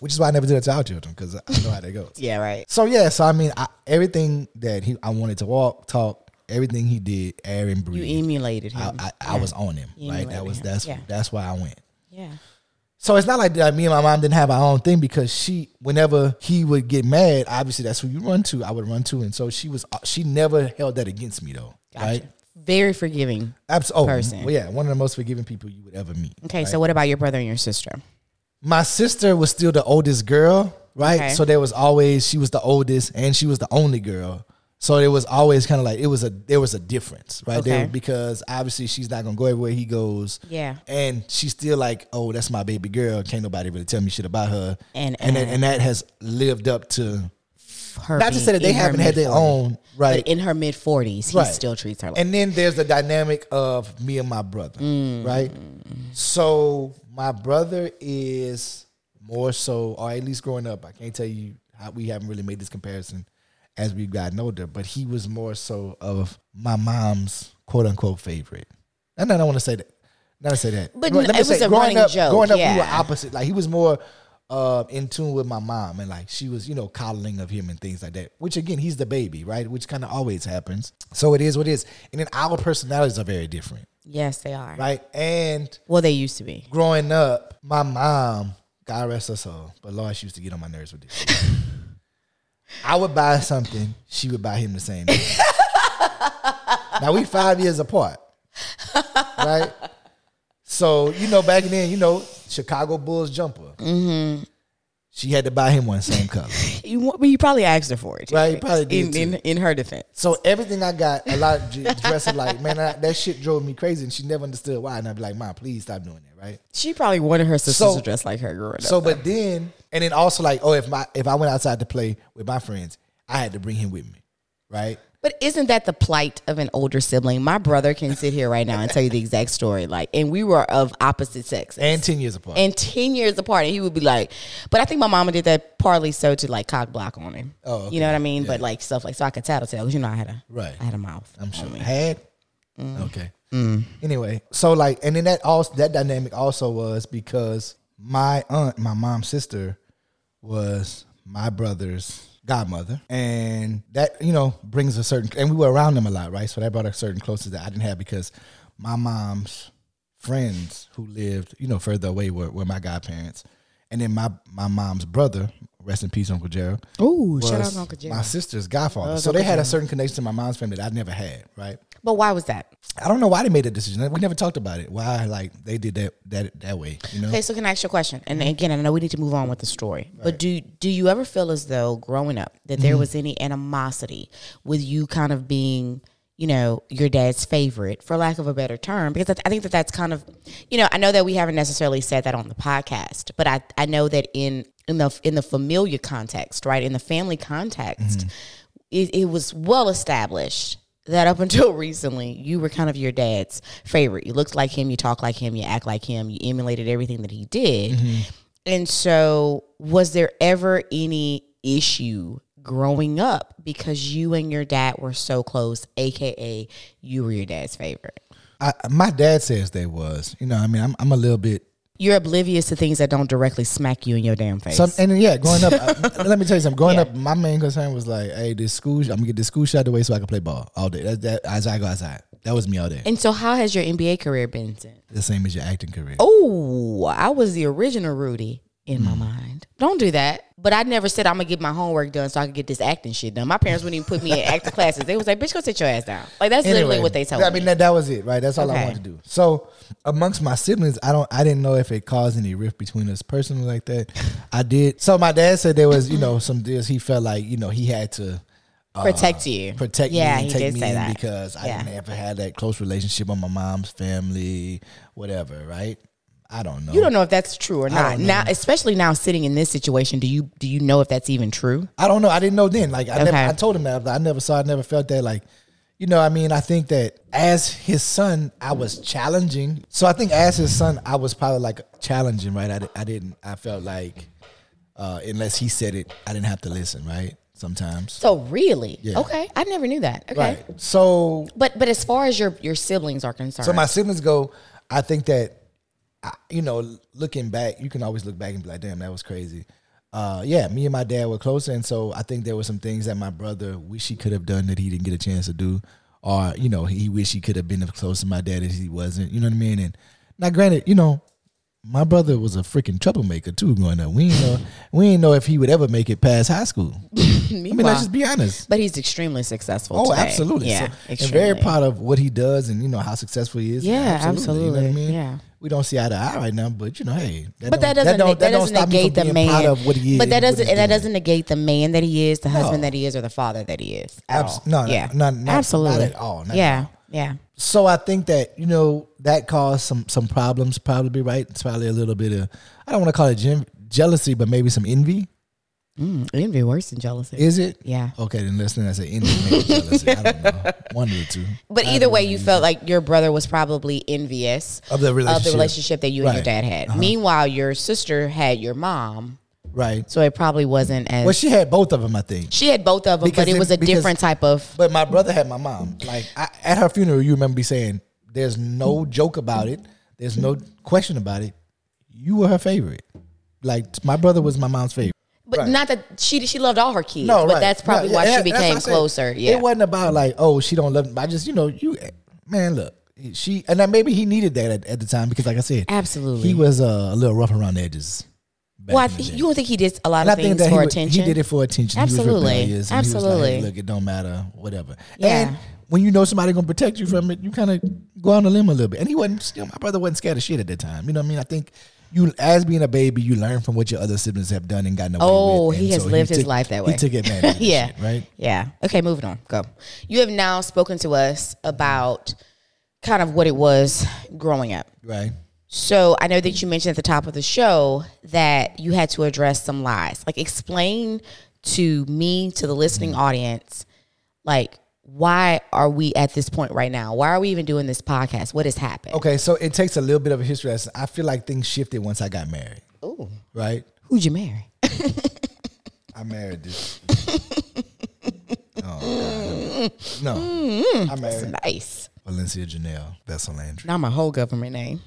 which is why I never did it to our children because I know how that goes. yeah, right. So yeah, so I mean, I, everything that he I wanted to walk, talk, everything he did, air and breathe. You emulated him. I, I was on him, You right? That was him. that's Yeah. that's why I went. Yeah. So it's not like that me and my mom didn't have our own thing because she, whenever he would get mad, obviously that's who you run to. I would run to, and so she was. Uh, she never held that against me though, right? Very forgiving. Absolutely. Oh, person. Well, yeah, one of the most forgiving people you would ever meet. Okay, right? so what about your brother and your sister? my sister was still the oldest girl, right? Okay. So there was always she was the oldest and she was the only girl. So it was always kind of like it was a there was a difference, right? Okay. There because obviously she's not gonna go everywhere he goes. Yeah. And she's still like, oh, that's my baby girl. Can't nobody really tell me shit about her. And- and that, and- and that has lived up to Her not to say that they being in her haven't had their own right. But in her mid forties, he Right. still treats her like And then there's the dynamic of me and my brother, Mm. right? So my brother is more so, or at least growing up, I can't tell you how we haven't really made this comparison as we've gotten older, but he was more so of my mom's quote unquote favorite. And I don't want to say that. Not to say that. But Let me it was say, a growing running up, joke, Growing up, we were opposite. Like he was more uh, in tune with my mom, and like she was, you know, coddling of him and things like that. Which again, he's the baby, right? Which kind of always happens. So it is what it is. And then our personalities are very different, Yes, they are. right? And Well, they used to be. growing up, my mom, God rest her soul, but Lord, she used to get on my nerves with this. (laughs) I would buy something, she would buy him the same. (laughs) now we five years apart, right? So you know, back then, you know, Chicago Bulls jumper. Mm-hmm. She had to buy him one same color. You, you probably asked her for it. Right, you probably did in, too. in in her defense. So everything I got, a lot of dressing like, man, I, that shit drove me crazy, and she never understood why. And I'd be like, Mom, please stop doing that, right? She probably wanted her sisters So- to dress like her growing up. So, but then, and then also like, oh, if my if I went outside to play with my friends, I had to bring him with me, right? But isn't that the plight of an older sibling? My brother can sit here right now and tell you the exact story. Like, and we were of opposite sex And ten years apart. and 10 years apart. And he would be like, but I think my mama did that partly so to like cock block on him. Oh, okay. You know what I mean? But like stuff like, so I could tattletale because you know I had a, Right. I had a mouth. I'm sure me. had. Mm. Okay. Anyway, so like, and then that also that dynamic also was because my aunt, my mom's sister, was my brother's godmother, and that you know brings a certain, and we were around them a lot, right? So that brought a certain closeness that I didn't have because my mom's friends who lived, you know, further away were, were my godparents, and then my my mom's brother, rest in peace, Uncle Gerald. Oh, shout out Uncle Jerry. My sister's godfather. Love so they Uncle had a certain connection to my mom's family that I never had, right? But why was that? I don't know why they made that decision. We never talked about it. Why like they did that that that way, you know? Okay, so can I ask you a question? And Mm-hmm. again, I know we need to move on with the story, but do do you ever feel as though growing up that Mm-hmm. there was any animosity with you kind of being, you know, your dad's favorite, for lack of a better term? Because I I think that that's kind of, you know, I know that we haven't necessarily said that on the podcast, but I I know that in in the in the familiar context, right, in the family context, Mm-hmm. it, it was well established that up (laughs) until recently you were kind of your dad's favorite. You looked like him, you talk like him, you act like him, you emulated everything that he did. Mm-hmm. And so, was there ever any issue growing up because you and your dad were so close, aka you were your dad's favorite? I, my dad says there was. You know, I mean, I'm I'm a little bit You're oblivious to things that don't directly smack you in your damn face. some and yeah, growing up I, (laughs) let me tell you something. Growing up, my main concern was like, hey, this school I'm gonna get this school shot the way so I can play ball all day. That that as I go outside. That was me all day. and so, how has your NBA career been since? The same as your acting career. Oh, I was the original Rudy in my mind. Don't do that. But I never said I'm gonna get my homework done so I could get this acting shit done. My parents wouldn't even put me in acting classes. They was like, "Bitch, go sit your ass down." Like that's literally what they told I me. mean, that, that was it, right? That's all I wanted to do. So, amongst my siblings, I don't, I didn't know if it caused any rift between us personally like that. I did. So, my dad said there was, you know, (laughs) some deals. He felt like, you know, he had to uh, Protect you. protect Yeah, me take did me say in that. because I Yeah. didn't ever have that close relationship with my mom's family, whatever, right? I don't know. you don't know if that's true or not. Now, especially now sitting in this situation, do you do you know if that's even true? I don't know. I didn't know then. Like I, never, I told him that. I never saw. I never felt that. Like, you know. I mean, I think that as his son, I was challenging. So I think as his son, I was probably like challenging. Right. I, I didn't. I felt like uh, unless he said it, I didn't have to listen. Right. Sometimes. So really, Yeah. okay, I never knew that. Okay, Right. So but but as far as your your siblings are concerned, so my siblings go. I think that, You know, looking back, you can always look back and be like, "Damn, that was crazy." Uh, yeah, me and my dad were closer, and so I think there were some things that my brother wish he could have done that he didn't get a chance to do, or you know, he wish he could have been as close to my dad as he wasn't. You know what I mean? And now, granted, you know, my brother was a freaking troublemaker too growing up. We ain't know, we ain't know if he would ever make it past high school. (laughs) I mean, let's just be honest. but he's extremely successful. Oh, today. absolutely. Yeah, So, and very proud of what he does and you know how successful he is. Yeah, absolutely. You know what I absolutely. mean? Yeah. We don't see eye to eye right now, but you know, hey. But that doesn't don't- that, don't doesn't negate the man. of what he is. but that doesn't and that doing. doesn't negate the man that he is, the husband No. that he is, or the father that he is. at Abs- no, no, yeah, not- not- absolutely, not at all, not at yeah, all. yeah. So I think that you know that caused some some problems. Probably right. It's probably a little bit of I don't want to call it gem- jealousy, but maybe some envy. Mm, it'd worse than jealousy. Is it? yeah. Okay, then listen. I say envy, maybe (laughs) jealousy. I don't know. One of the two. But either way, you felt like your brother was probably envious Of the of relationship. the relationship that you and your Right. Uh-huh. dad had. Meanwhile, your sister had your mom, Right. so it probably wasn't as. Well, she had both of them, I think. she had both of them, Because but it it- was a because- different type of. But my brother had my mom. Like I, at her funeral, you remember me saying, "There's no joke about it. There's no question about it. You were her favorite. Like my brother was my mom's favorite. But Right. not that she she loved all her kids. No, but right. that's probably No, why yeah, she became closer. Yeah. It wasn't about like, oh, she don't love me. I just, you know, you man, look, she and maybe he needed that at, at the time because, like I said, Absolutely. he was uh, a little rough around the edges. Well, I in the th- day. you don't think he did a lot And I of think things for he, attention? he did it for attention. Absolutely. He He was like, Absolutely. hey, look, it don't matter, whatever. Yeah. And when you know somebody gonna protect you from it, you kind of go on a limb a little bit. And he wasn't. Still, my brother wasn't scared of shit at that time. You know what I mean? I think you, as being a baby, you learn from what your other siblings have done and gotten away Oh, with. he has so lived his took- life that way. He took advantage. (laughs) yeah. shit, right. Yeah. Okay, moving on. Go. You have now spoken to us about kind of what it was growing up. Right. So I know that you mentioned at the top of the show that you had to address some lies. Like explain to me, to the listening Mm-hmm. audience, like why are we at this point right now? Why are we even doing this podcast? What has happened? Okay, so it takes a little bit of a history lesson. I feel like things shifted once I got married. Oh. Right? Who'd you marry? (laughs) I married this. (laughs) oh, God. No. I married Nice. Valencia Janelle Vessel Landry. Not my whole government name.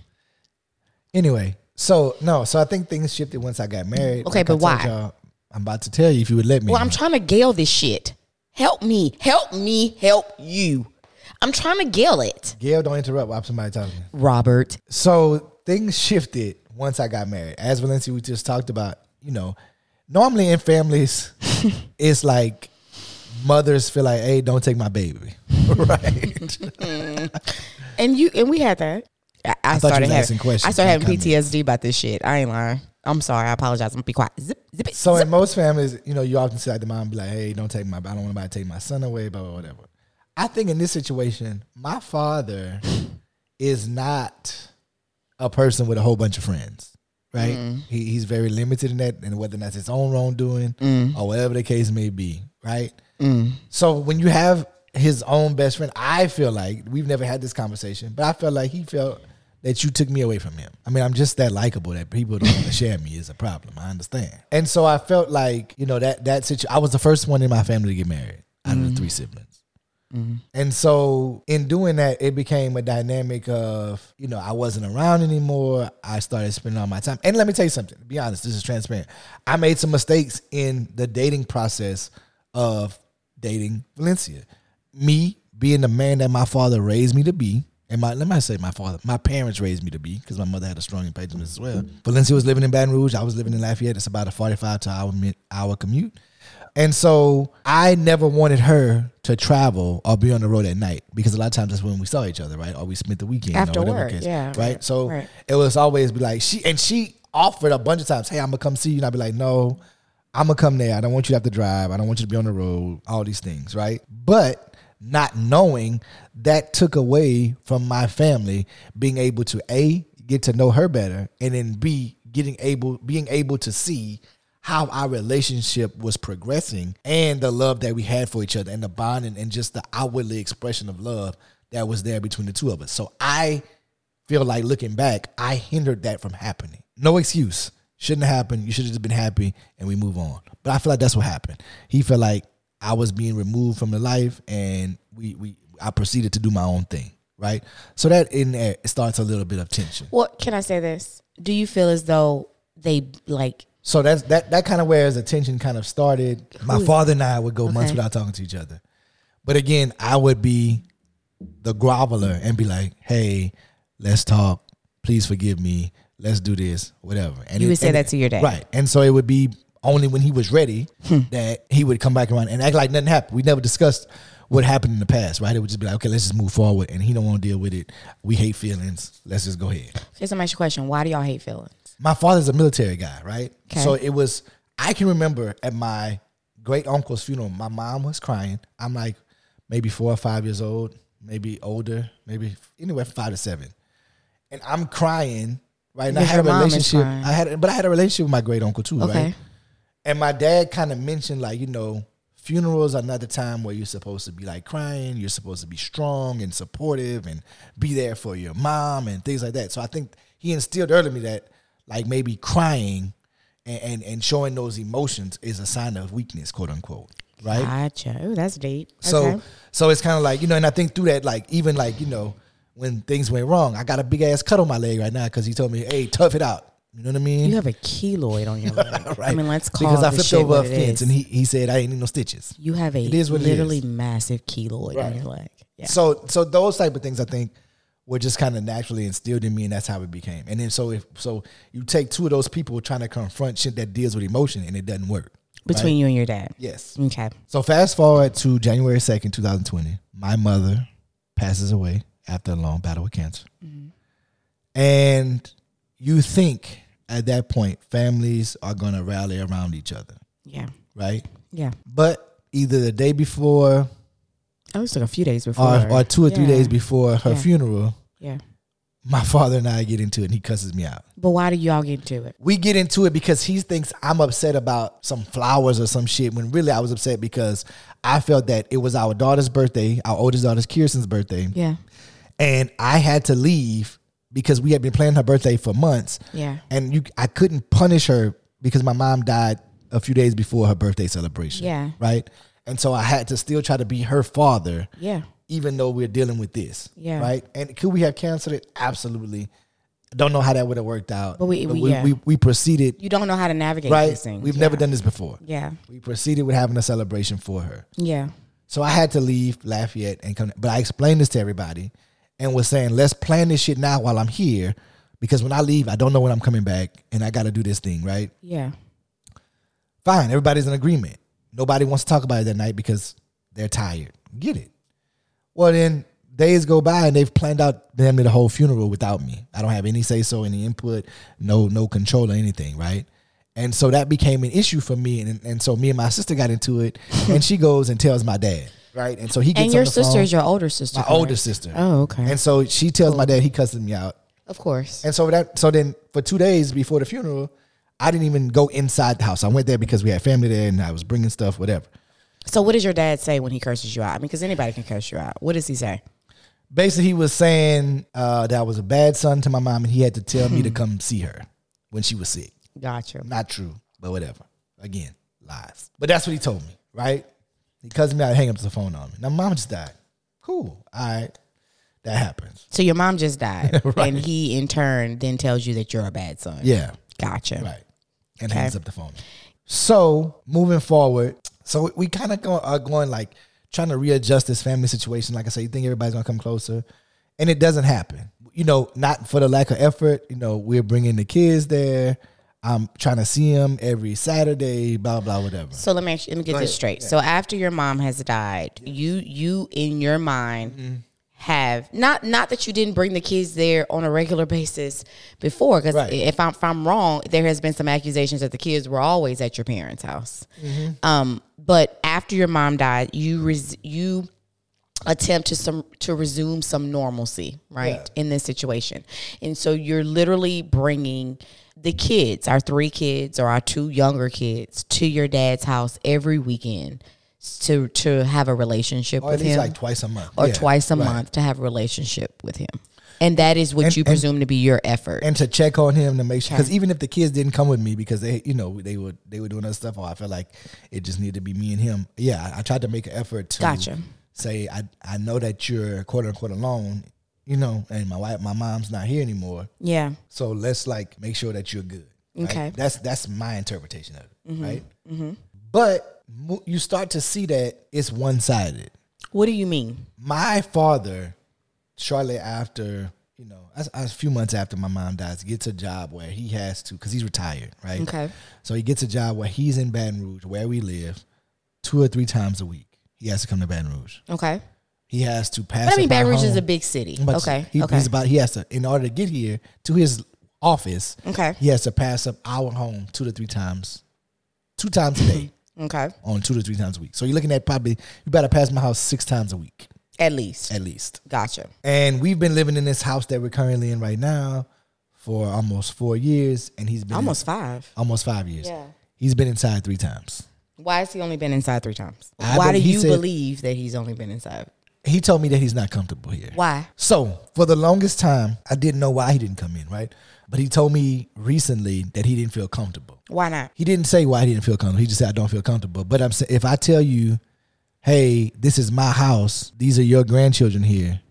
Anyway, so no, so I think things shifted once I got married. Okay, I but why? I'm about to tell you if you would let me. Well, I'm trying to gale this shit. Help me. Help me. Help you. I'm trying to gale it. Gayle, don't interrupt while somebody talking. Robert. So things shifted once I got married. As Valencia, we just talked about, you know, normally in families, (laughs) it's like mothers feel like, hey, don't take my baby. (laughs) right? (laughs) And you and we had that. I, I, you started having, questions, I started having comments. PTSD about this shit. I ain't lying. I'm sorry. I apologize. I'm gonna be quiet. Zip, zip it. So zip. in most families, you know, you often see like the mom be like, "Hey, don't take my, I don't want nobody to take my son away, blah blah whatever." I think in this situation, my father is not a person with a whole bunch of friends, right? Mm. He, he's very limited in that, and whether that's his own wrongdoing Mm. or whatever the case may be, right? So when you have his own best friend, I feel like we've never had this conversation, but I felt like he felt that you took me away from him. I mean, I'm just that likable that people don't want to share me is a problem. I understand. And so I felt like, you know, that that situation I was the first one in my family to get married out of the three mm-hmm. siblings. Mm-hmm. And so in doing that, it became a dynamic of, you know, I wasn't around anymore. I started spending all my time. And let me tell you something, to be honest, this is transparent. I made some mistakes in the dating process of dating Valencia. Me being the man that my father raised me to be, and my let me say my father, my parents raised me to be, because my mother had a strong impatience as well. Valencia was living in Baton Rouge. I was living in Lafayette. It's about a 45 to hour hour commute. And so I never wanted her to travel or be on the road at night because a lot of times that's when we saw each other, right? Or we spent the weekend After or whatever work, case, yeah, right? right, So right. it was always be like she and she offered a bunch of times, "Hey, I'm gonna come see you," and I'd be like, "No, I'm gonna come there. I don't want you to have to drive. I don't want you to be on the road. All these things, right?" But not knowing that took away from my family being able to a get to know her better, and then b getting able being able to see how our relationship was progressing and the love that we had for each other and the bond and, and just the outwardly expression of love that was there between the two of us. So I feel like looking back, I hindered that from happening. No excuse. Shouldn't have happened. You should have just been happy and we move on. But I feel like that's what happened. He felt like I was being removed from the life and we we I proceeded to do my own thing. Right? So that in there it starts a little bit of tension. What can I say this? Do you feel as though they like So that's that that kind of where the tension kind of started. My father and I would go months without talking to each other. But again, I would be the groveler and be like, "Hey, let's talk. Please forgive me. Let's do this, whatever." And You it- would say that to your dad. right? And so it would be only when he was ready Hmm. that he would come back around and act like nothing happened. We never discussed what happened in the past, right? It would just be like, "Okay, let's just move forward." And he don't want to deal with it. We hate feelings. Let's just go ahead Okay, so my question, why do y'all hate feelings? my father's a military guy, right? Okay. So it was I can remember at my great uncle's funeral, my mom was crying. I'm like maybe four or five years old, maybe older, maybe anywhere from five to seven. And I'm crying, right? And I had a your mom is relationship. I had but I had a relationship with my great uncle too, Okay. right? And my dad kind of mentioned like, you know, funerals are not the time where you're supposed to be like crying. You're supposed to be strong and supportive and be there for your mom and things like that. So I think he instilled early in me that like maybe crying and, and, and showing those emotions is a sign of weakness, quote unquote. Right. Gotcha. Ooh, that's deep. So Okay. so it's kind of like you know, and I think through that, like even like you know, when things went wrong, I got a big ass cut on my leg right now because he told me, "Hey, tough it out." You know what I mean? you have a keloid on your (laughs) leg. right. I mean, let's call because I flipped over a fence and he he said I ain't need no stitches. you have a It is what literally is. massive keloid on your leg. Yeah. So so those type of things I think were just kind of naturally instilled in me, and that's how it became. And then so if so you take two of those people trying to confront shit that deals with emotion, and it doesn't work. Between you and your dad. Yes. Okay. So fast forward to January second, two thousand twenty. My mother passes away after a long battle with cancer, mm-hmm. and you think at that point families are going to rally around each other, Yeah. right? Yeah. But either the day before Oh, it like a few days before. or, or two or three days before her Yeah. funeral, Yeah. my father and I get into it and he cusses me out. But why do y'all get into it? We get into it because he thinks I'm upset about some flowers or some shit when really I was upset because I felt that it was our daughter's birthday, our oldest daughter's Kirsten's birthday. Yeah. And I had to leave because we had been planning her birthday for months. Yeah. And you I couldn't punish her because my mom died a few days before her birthday celebration. Yeah. Right? And so I had to still try to be her father Yeah. even though we're dealing with this. Yeah. Right. And could we have canceled it? Absolutely. Don't know how that would have worked out. But we- we- we, yeah. we, we proceeded. You don't know how to navigate Right. these things. We've Yeah. never done this before. Yeah. We proceeded with having a celebration for her. Yeah. So I had to leave Lafayette and come. But I explained this to everybody and was saying, let's plan this shit now while I'm here. Because when I leave, I don't know when I'm coming back and I got to do this thing, right? Yeah. Fine. Everybody's in agreement. Nobody wants to talk about it that night because they're tired. Get it. Well, then days go by and they've planned out them the whole funeral without me. I don't have any say so, any input, no no control or anything, right? And so that became an issue for me, and and so me and my sister got into it, and she goes and tells my dad, right? And so he gets And your sister phone. is your older sister. my correct? older sister. Oh, okay. And so she tells my dad he cusses me out, of course. and so that so then for two days before the funeral, I didn't even go inside the house. I went there because we had family there, and I was bringing stuff, whatever. So what does your dad say when he curses you out? I mean, because anybody can curse you out. What does he say? basically he was saying uh, that I was a bad son to my mom, and he had to tell me to (laughs) come see her when she was sick. Gotcha. Not true, but whatever. Again, lies. But that's what he told me, right? He cussed me out, hang up the phone on me. Now, mom just died. Cool. All right. That happens. So your mom just died, (laughs) Right. and he in turn then tells you that you're a bad son. Yeah. Gotcha. Right. And Okay. hangs up the phone. So moving forward, so we kind of go, are going like trying to readjust this family situation. Like I said, you think everybody's gonna come closer, and it doesn't happen. You know, not for the lack of effort. You know, we're bringing the kids there. I'm trying to see them every Saturday. Blah blah whatever. So let me ask you, let me get this straight. So after your mom has died, you you in your mind Mm-hmm. have not not that you didn't bring the kids there on a regular basis before, because Right. if I'm if I'm wrong, there has been some accusations that the kids were always at your parents' house. Mm-hmm. Um, but after your mom died, you res- you attempt to some to resume some normalcy right in this situation and so you're literally bringing the kids our three kids or our two younger kids to your dad's house every weekend to to have a relationship Or with at least him like twice a month. or Yeah, twice a right. month to have a relationship with him and that is what And- you and- presume to be your effort and to check on him to make sure because even if the kids didn't come with me because they you know they were they were doing other stuff or I felt like it just needed to be me and him yeah I, I tried to make an effort to Gotcha. Say I I know that you're quote unquote alone you know and my wife my mom's not here anymore yeah so let's like make sure that you're good right? Okay. that's that's my interpretation of it mm-hmm. right? but you start to see that it's one sided what do you mean my father, shortly after, you know, a, a few months after my mom dies, gets a job where he has to, because he's retired, right? Okay. So he gets a job where he's in Baton Rouge, where we live, two or three times a week. He has to come to Baton Rouge. okay He has to pass. but i mean baton rouge is a big city to okay He, okay He's about. He has to, in order to get here to his office. Okay. He has to pass up our home two to three times, two times a day, (laughs) okay on two to three times a week. So you're looking at probably you better pass my house six times a week at least at least. gotcha And we've been living in this house that we're currently in right now for almost four years, and he's been almost in, five almost five years. Yeah. He's been inside three times. Why has he only been inside three times? I Why do he you said- believe that he's only been inside? He told me that he's not comfortable here. Why? So for the longest time, I didn't know why he didn't come in, right? But he told me recently that he didn't feel comfortable. Why not? He didn't say why he didn't feel comfortable. He just said I don't feel comfortable. But I'm saying if I tell you, hey, this is my house, these are your grandchildren here.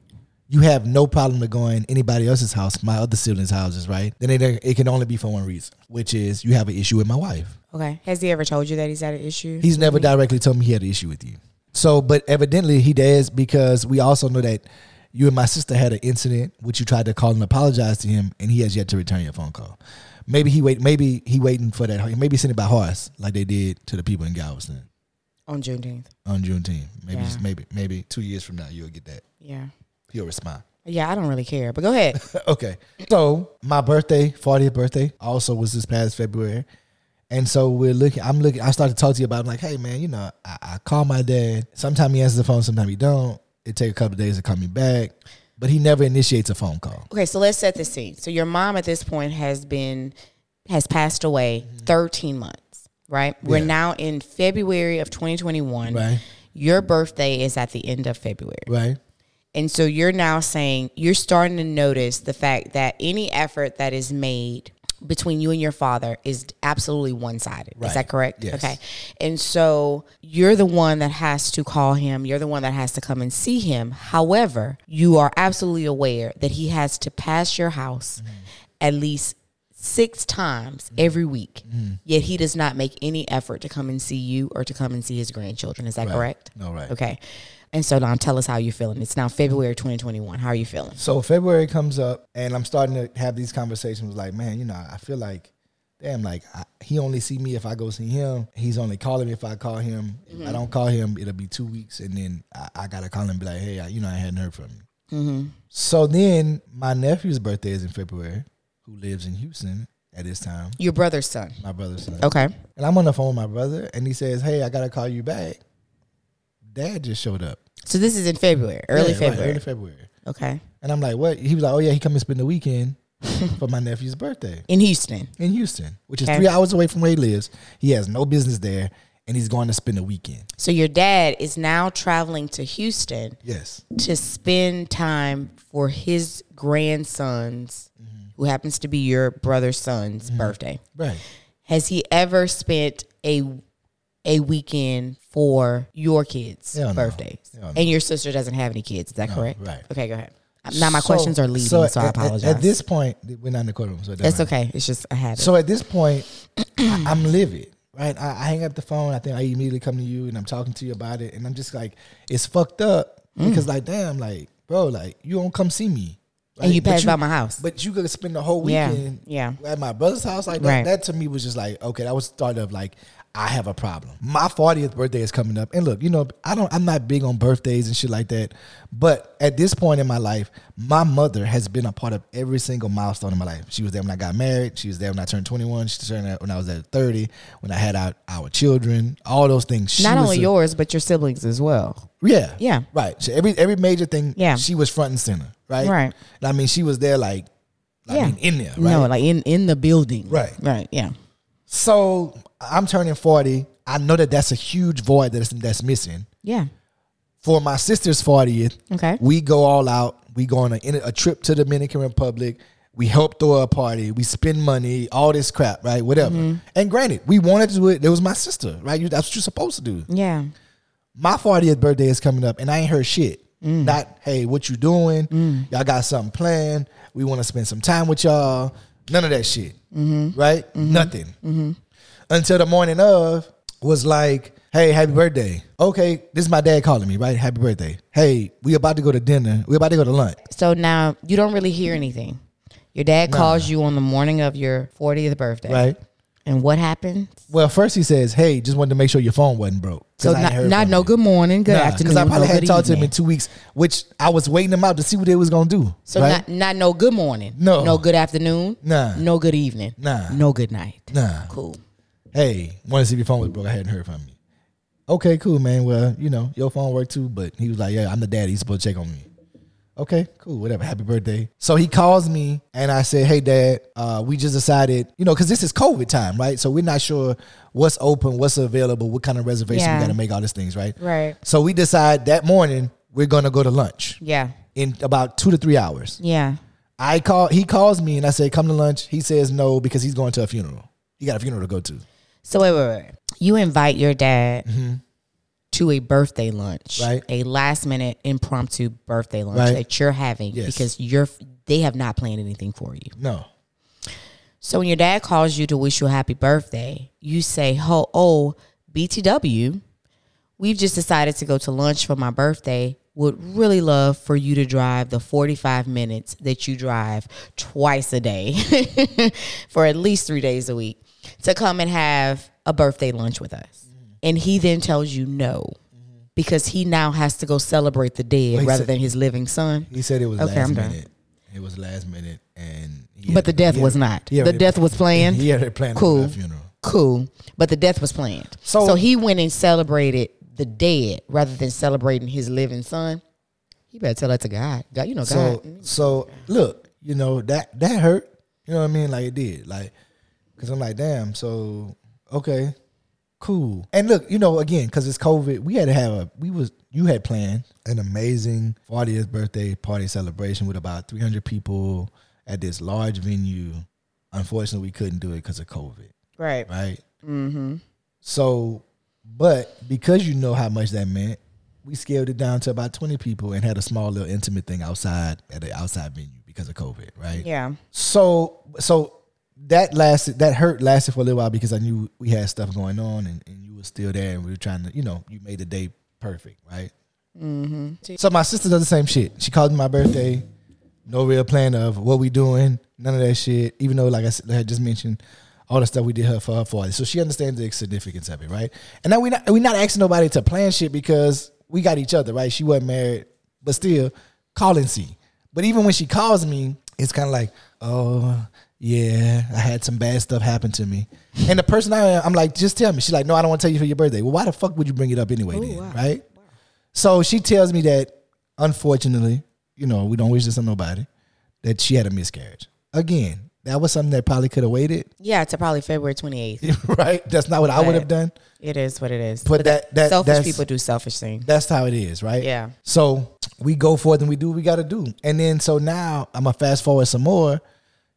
You have no problem to going anybody else's house, my other siblings' houses, right? Then it, it can only be for one reason, which is you have an issue with my wife. Okay. Has he ever told you that he's had an issue? He's never directly told me he had an issue with you. So, but evidently he does because we also know that you and my sister had an incident which you tried to call and apologize to him, and he has yet to return your phone call. Maybe he wait. Maybe he waiting for that. Maybe send it by horse like they did to the people in Galveston on Juneteenth. on Juneteenth. Maybe Yeah. maybe maybe two years from now you'll get that. Yeah. He'll respond. Yeah, I don't really care, but go ahead. (laughs) okay. So my birthday, 40th birthday, also was this past February. And so we're looking, I'm looking, I started to talk to you about, I'm like, hey man, you know, I, I call my dad. Sometimes he answers the phone, sometimes he don't. It take a couple of days to call me back. but he never initiates a phone call. Okay, so let's set the scene. So your mom at this point has been has passed away 13 months, right? We're Mm-hmm. Now in February of 2021. Right. Your birthday is at the end of February. Right. And so you're now saying you're starting to notice the fact that any effort that is made between you and your father is absolutely one sided. Is that correct? Yes. Okay. And so you're the one that has to call him, you're the one that has to come and see him. However, you are absolutely aware that he has to pass your house Mm-hmm. at least six times every week. Mm-hmm. Yet he does not make any effort to come and see you or to come and see his grandchildren. Is that Right. correct? No, right. Okay. And so now tell us how you're feeling. It's now February 2021. How are you feeling? So February comes up, and I'm starting to have these conversations. Like, man, you know, I feel like, damn, like I, he only see me if I go see him. He's only calling me if I call him. If I mm-hmm. don't call him, it'll be two weeks, and then I, I gotta call him and be like, hey, I, you know, I hadn't heard from you. Mm-hmm. So then my nephew's birthday is in February, who lives in Houston at this time. Your brother's son. My brother's son. Okay. And I'm on the phone with my brother, and he says, "Hey, I gotta call you back." Dad just showed up. So this is in February, early Yeah, right, February. early February. Okay. And I'm like, "What?" He was like, "Oh yeah, he come and spend the weekend (laughs) for my nephew's birthday In Houston. in Houston, which is Okay. three hours away from where he lives. He has no business there, and he's going to spend the weekend." So your dad is now traveling to Houston Yes, to spend time for his grandson's, mm-hmm. who happens to be your brother's son's mm-hmm. birthday. right. Has he ever spent a a weekend for your kids' Hell no. birthdays? Hell no. And your sister doesn't have any kids. Is that correct? right. Okay, go ahead. Now my So- questions are leading, so, I at- at- apologize. At, this point, we're not in the courtroom, so it doesn't That's matter. okay. It's just I had it. So at this point, I, I'm livid, right? I, I hang up the phone. I think I immediately come to you and I'm talking to you about it, and I'm just like, it's fucked up Mm. because, like, damn, like, bro, like, you don't come see me, and you But passed by my house. but you could spend the whole Yeah, weekend, yeah. at my brother's house, like that. Right. That to me was just like, okay, that was the start of like. I have a problem. My 40th birthday is coming up. And look, you know, I don't I'm not big on birthdays and shit like that. But at this point in my life, my mother has been a part of every single milestone in my life. She was there when I got married. She was there when I turned 21. She was there when I was at 30, when I had our, our children, all those things. She Not only a- yours, but your siblings as well. Yeah. Yeah. Right. So every every major thing, Yeah. she was front and center. Right. Right. And I mean, she was there like, I Yeah. mean, in there. Right. No, like in in the building. Right. Right. Yeah. So I'm turning 40. I know that that's a huge void that's that's missing. Yeah. For my sister's 40th, Okay. we go all out. We go on a, a trip to the Dominican Republic. We help throw a party. We spend money, all this crap, right? Whatever. Mm-hmm. And granted, we wanted to do it. It was my sister, right? You, that's what you're supposed to do. Yeah. My 40th birthday is coming up, and I ain't heard shit. Mm. Not, hey, what you doing? Y'all got something planned? We want to spend some time with y'all. None of that shit, Mm-hmm. right? Nothing. Until the morning of was like, hey, happy birthday. Okay, this is my dad calling me, right? Happy birthday. Hey, we about to go to dinner. We about to go to lunch. So now you don't really hear anything. Your dad calls you on the morning of your 40th birthday. Right. And what happened? Well, first he says, "Hey, just wanted to make sure your phone wasn't broke." So not, not no you. good morning, good Nah, afternoon, Because I probably no hadn't good talked to him in two weeks, which I was waiting them out to see what they was gonna do. So right? not not no good morning. No. No good afternoon. Nah. No good evening. Nah. No good night. nah. Cool. Hey, want to see if your phone was broke? I hadn't heard from you. Okay, cool, man. Well, you know your phone worked too, but he was like, "Yeah, I'm the daddy. He's supposed to check on me." Okay, cool, whatever. Happy birthday. So he calls me and I said, Hey dad, uh, we just decided, you know, cause this is COVID time, right? So we're not sure what's open, what's available, what kind of reservation Yeah. we gotta make, all these things, right? Right. So we decide that morning we're gonna go to lunch Yeah. in about two to three hours. Yeah. I call he calls me and I say, Come to lunch. He says no because he's going to a funeral. He got a funeral to go to. So wait, wait, wait. You invite your dad to a birthday lunch. Right. A last minute impromptu birthday lunch Right. that you're having Yes. because you're they have not planned anything for you. No. So when your dad calls you to wish you a happy birthday, you say, "Ho, oh, BTW, we've just decided to go to lunch for my birthday. Would really love for you to drive the 45 minutes that you drive twice a day (laughs) for at least 3 days a week to come and have a birthday lunch with us." And he then tells you no. Because he now has to go celebrate the dead he rather said- than his living son. He said it was Okay, last I'm done. minute. It was last minute and But the death was not. he The death was planned. (laughs) He had it planned Cool. for that funeral. Cool. But the death was planned. So, So- he went and celebrated the dead rather than celebrating his living son. You better tell that to God. God, you know So so look, you know that that hurt. You know what I mean? Like it did. Like because I'm like, damn. So okay, cool. And look, you know, again, because it's COVID, we had to have a. We was you had planned an amazing 40th birthday party celebration with about 300 people at this large venue. Unfortunately, we couldn't do it because of COVID. Right. Right. Mm-hmm. So, but because you know how much that meant, we scaled it down to about 20 people and had a small little intimate thing outside at the outside venue because of COVID, right? Yeah. So, so that lasted, that hurt lasted for a little while because I knew we had stuff going on and, and you were still there and we were trying to, you know, you made the day perfect, right? Mm-hmm. So my sister does the same shit. She called me my birthday. No real plan of what we doing. None of that shit. Even though, like I said, I had just mentioned, all the stuff we did her for her forty. So she understands the significance of it, right? And now we not we not asking nobody to plan shit because we got each other, right? She wasn't married, but still call and see. But even when she calls me, it's kind of like, oh yeah, I had some bad stuff happen to me. And the person I am, I'm like, just tell me. She's like, no, I don't want to tell you for your birthday. Well, why the fuck would you bring it up anyway, then, right? So she tells me that, unfortunately, you know, we don't wish this on nobody, that she had a miscarriage. Again, that was something that probably could have waited, Yeah, to probably February 28th. (laughs) right? That's not what I would have done. It is what it is. But that- that- selfish people do selfish things. That's how it is, right? Yeah. So we go forth and we do what we got to do. And then so now I'm gonna fast forward some more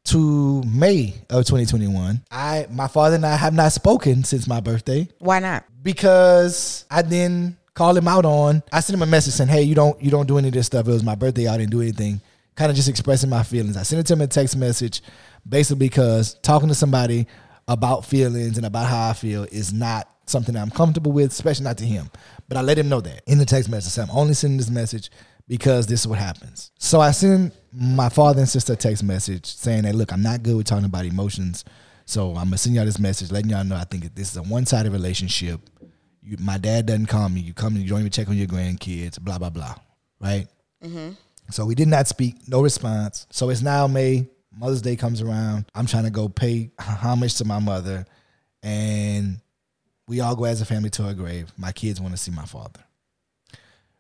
to May of 2021. I my father and I have not spoken since my birthday Why not? because I then called him out on. I sent him a message saying, "Hey, you don't you don't do any of this stuff. It was my birthday. I didn't do anything." Kind of just expressing my feelings. I sent it to him a text message, basically because talking to somebody about feelings and about how I feel is not something that I'm comfortable with, especially not to him. But I let him know that in the text message. I said, I'm only sending this message because this is what happens. So I send my father and sister a text message saying that, look, I'm not good with talking about emotions. So I'm gonna send y'all this message, letting y'all know I think this is a one sided relationship. You, my dad doesn't call me. You come, you don't even check on your grandkids. Blah blah blah. Right. Mm-hmm. So we did not speak. No response. So it's now May. Mother's Day comes around. I'm trying to go pay homage to my mother, and we all go as a family to her grave. My kids want to see my father.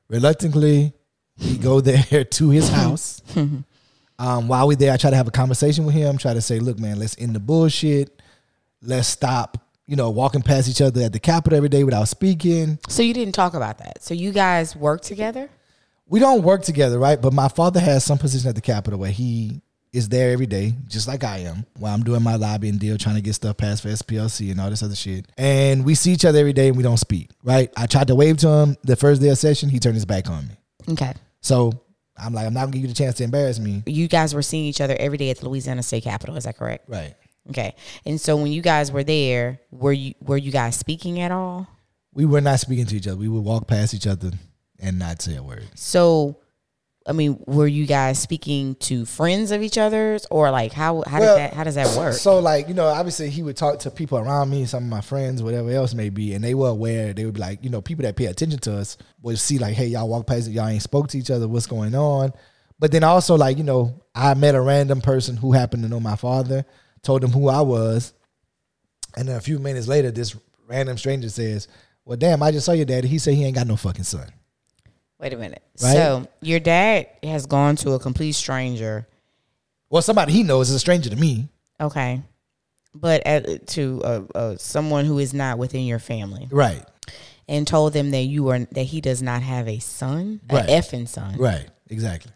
Reluctantly, we go there (laughs) to his house. Um, while we there, I try to have a conversation with him. Try to say, "Look, man, let's end the bullshit. Let's stop." You know, walking past each other at the Capitol every day without speaking. So you didn't talk about that. So you guys work together? we don't work together, right? But my father has some position at the Capitol where he is there every day, just like I am, while I'm doing my lobbying deal, trying to get stuff passed for SPLC and all this other shit. And we see each other every day and we don't speak, right? I tried to wave to him the first day of session, he turned his back on me. Okay. So I'm like, I'm not gonna give you the chance to embarrass me. You guys were seeing each other every day at the Louisiana State Capitol. Is that correct? Right. Okay. And so when you guys were there, were you were you guys speaking at all? We were not speaking to each other. We would walk past each other and not say a word. So, I mean, were you guys speaking to friends of each other's, or like how how Well, did that how does that work? So like, you know, obviously he would talk to people around me, some of my friends, whatever else may be, and they were aware. They would be like, you know, people that pay attention to us would see like, hey, y'all walk past it, y'all ain't spoke to each other, what's going on? But then also like, you know, I met a random person who happened to know my father, told him who I was, and then a few minutes later, this random stranger says, Well, damn, I just saw your daddy. He said he ain't got no fucking son. Wait a minute. Right? So your dad has gone to a complete stranger. Well, somebody he knows is a stranger to me. Okay. But at, to uh, uh, someone who is not within your family, Right. and told them that you are that he does not have a son, Right. an effing son. Right. Exactly.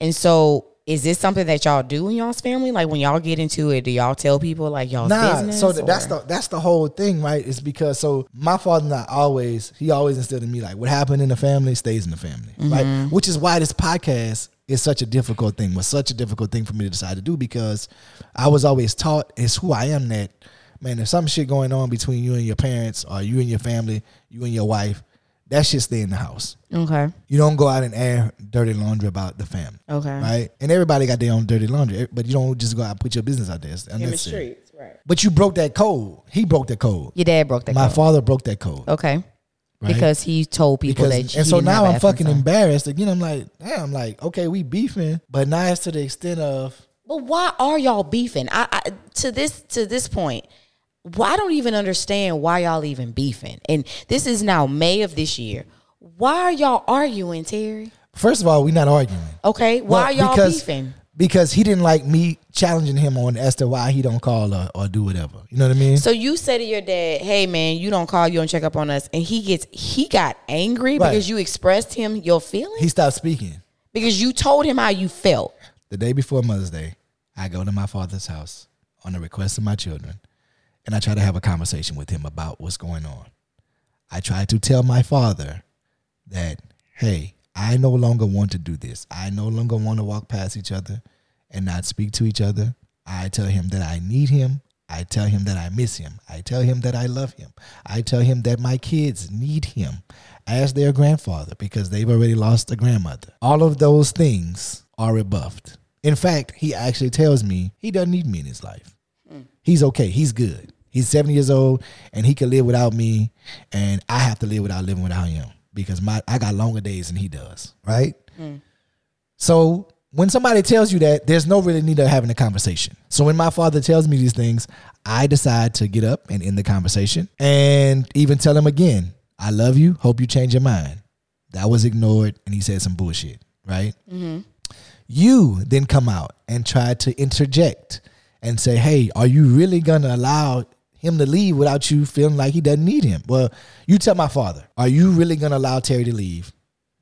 And so, is this something that y'all do in y'all's family? Like when y'all get into it, do y'all tell people like y'all's Nah, business? so th- that's the that's the whole thing, right? It's because so my father not always he always instilled in me like what happened in the family stays in the family, Mm-hmm. right? Which is why this podcast is such a difficult thing. Was such a difficult thing for me to decide to do because I was always taught it's who I am that man. If some shit going on between you and your parents or you and your family, you and your wife, that shit stay in the house. okay. You don't go out and air dirty laundry about the family. Okay. Right? And everybody got their own dirty laundry, eh, but you don't just go out and put your business out there. It's In the unnecessary. streets, right? But you broke that code. He broke that code. Your dad broke that. My code. father broke that code. Okay. Right? Because he told people Because that. he and so didn't now have I'm an effing fucking son. embarrassed. Again, I'm like, damn, I'm like, okay, we beefing, but now it's to the extent of But why are y'all beefing? I, I to this to this point, why I don't even understand why y'all even beefing. And this is now May of this year. Why are y'all arguing, Terry? First of all, we're not arguing. Okay, why Well, are y'all because- beefing? Because he didn't like me challenging him on as to why he don't call or, or do whatever. You know what I mean? So you say to your dad, "Hey man, you don't call, you don't check up on us," and he gets he got angry Right. because you expressed him your feelings he stopped speaking. because you told him how you felt. The day before Mother's Day, I go to my father's house on the request of my children, and I try to have a conversation with him about what's going on. I try to tell my father that, hey, I no longer want to do this. I no longer want to walk past each other and not speak to each other. I tell him that I need him. I tell him that I miss him. I tell him that I love him. I tell him that my kids need him as their grandfather because they've already lost a grandmother. All of those things are rebuffed. In fact, he actually tells me he doesn't need me in his life. Mm. He's okay. He's good. He's 70 years old and he can live without me and I have to live without living without him because my I got longer days than he does, right? Mm. So when somebody tells you that, there's no really need of having a conversation. So when my father tells me these things, I decide to get up and end the conversation and even tell him again, I love you. Hope you change your mind. That was ignored and he said some bullshit, right? Mm-hmm. You then come out and try to interject and say, hey, are you really to allow him to leave without you feeling like he doesn't need him? Well, you tell my father, are you really going to allow Terry to leave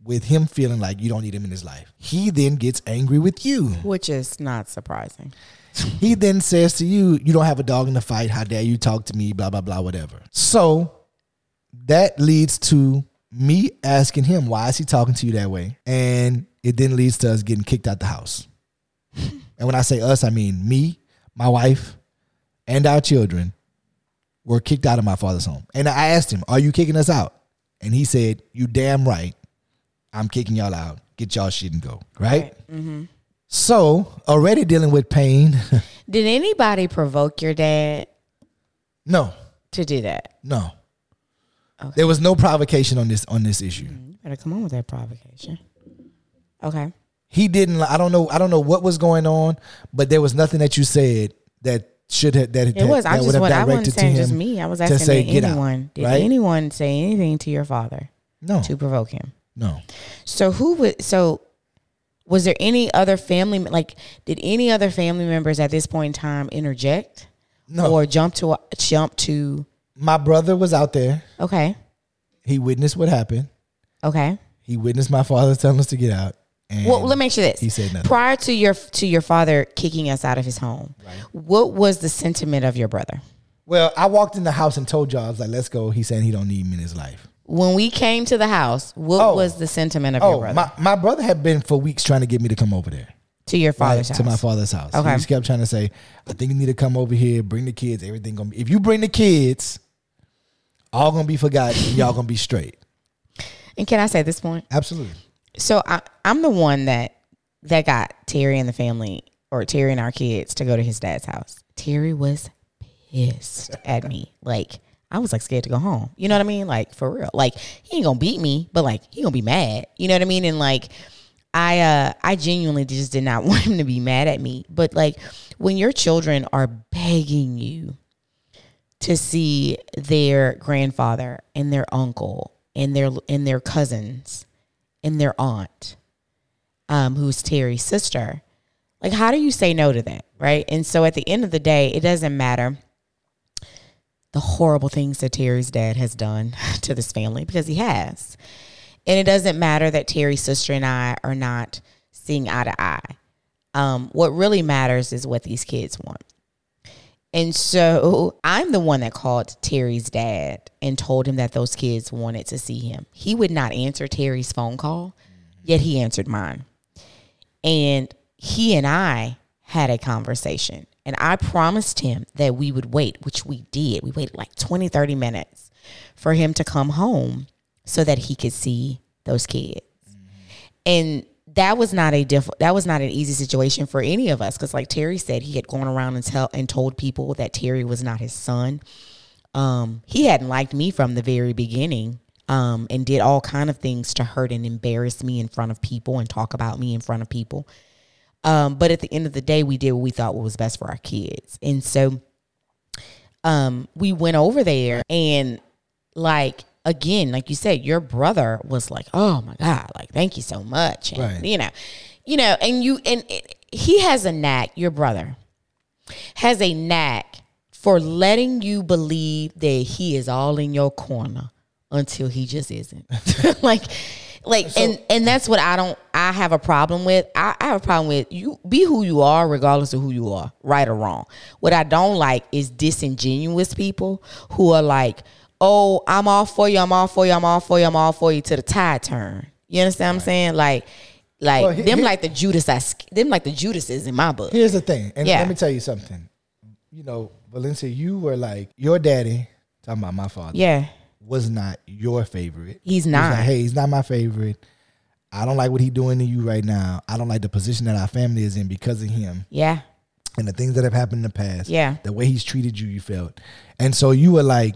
with him feeling like you don't need him in his life? He then gets angry with you. Which is not surprising. He then says to you, You don't have a dog in the fight. How dare you talk to me? Blah, blah, blah, whatever. So that leads to me asking him, Why is he talking to you that way? And it then leads to us getting kicked out the house. (laughs) and when I say us, I mean me, my wife, and our children were kicked out of my father's home. And I asked him, Are you kicking us out? And he said, You damn right. I'm kicking y'all out. Get y'all shit and go. Right? Mm-hmm. So already dealing with pain. (laughs) Did anybody provoke your dad no, to do that? no. There was no provocation on this on this issue. Mm-hmm. You better come on with that provocation. Okay. He didn't. I don't know. I don't know what was going on, but there was nothing that you said that should have that It was. I just would have. I wasn't to saying just me. I was to asking say, did "Get out," anyone. did right? anyone say anything to your father No, to provoke him? no. So who would? So was there any other family? Like, did any other family members at this point in time interject No. or jump to jump to? My brother was out there. Okay. He witnessed what happened. Okay. He witnessed my father telling us to get out. And Well, let me ask you this. He said nothing. Prior to your to your father kicking us out of his home, what was the sentiment of your brother? Well, I walked in the house and told y'all, I was like, "Let's go." He saying he don't need me in his life. When we came to the house, what Oh. was the sentiment of your Oh, brother my, my brother had been for weeks trying to get me to come over there. to your right, father's house? to my father's house. Okay. He just kept trying to say, I think you need to come over here, bring the kids, everything gonna be if you bring the kids, all gonna be forgotten, y'all gonna be straight. And can I say this point? Absolutely. So I, I'm the one that that got Terry and the family or Terry and our kids to go to his dad's house. Terry was pissed (laughs) at me. Like I was like scared to go home. You know what I mean? Like for real. Like he ain't gonna beat me, but like he gonna be mad. You know what I mean? And like I uh I genuinely just did not (laughs) want him to be mad at me. But like when your children are begging you to see their grandfather and their uncle and their and their cousins and their aunt, um, who's Terry's sister. Like, how do you say no to that, right? And so, at the end of the day, it doesn't matter the horrible things that Terry's dad has done (laughs) to this family because he has, and it doesn't matter that Terry's sister and I are not seeing eye to eye. Um, what really matters is what these kids want. And so I'm the one that called Terry's dad and told him that those kids wanted to see him. He would not answer Terry's phone call, yet he answered mine. And he and I had a conversation. And I promised him that we would wait, which we did. We waited like 20, 30 minutes for him to come home so that he could see those kids. And that was not a diff- that was not an easy situation for any of us because like Terry said he had gone around and tell and told people that Terry was not his son. Um, he hadn't liked me from the very beginning. Um, and did all kind of things to hurt and embarrass me in front of people and talk about me in front of people. Um, but at the end of the day, we did what we thought was best for our kids. And so um, we went over there and like again, like you said, your brother was like, "Oh my god, like thank you so much," and, Right. you know, you know, and you and it, he has a knack. Your brother has a knack for letting you believe that he is all in your corner until he just isn't. (laughs) like like and and that's what I don't I have a problem with. I, I have a problem with you be who you are regardless of who you are, right or wrong. What I don't like is disingenuous people who are like, "Oh, I'm all for you. I'm all for you. I'm all for you. I'm all for you" to the tide turn. You understand what I'm saying? Like like Well, he- them he- like the Judas I them like the Judases in my book. Here's the thing, and Yeah. let me tell you something. You know, Valencia, you were like your daddy. Talking about my father. Yeah. was not your favorite. He's He not. like, hey, he's not my favorite. I don't like what he's doing to you right now. I don't like the position that our family is in because of him Yeah. and the things that have happened in the past. Yeah. The way he's treated you, you felt. And so you were like,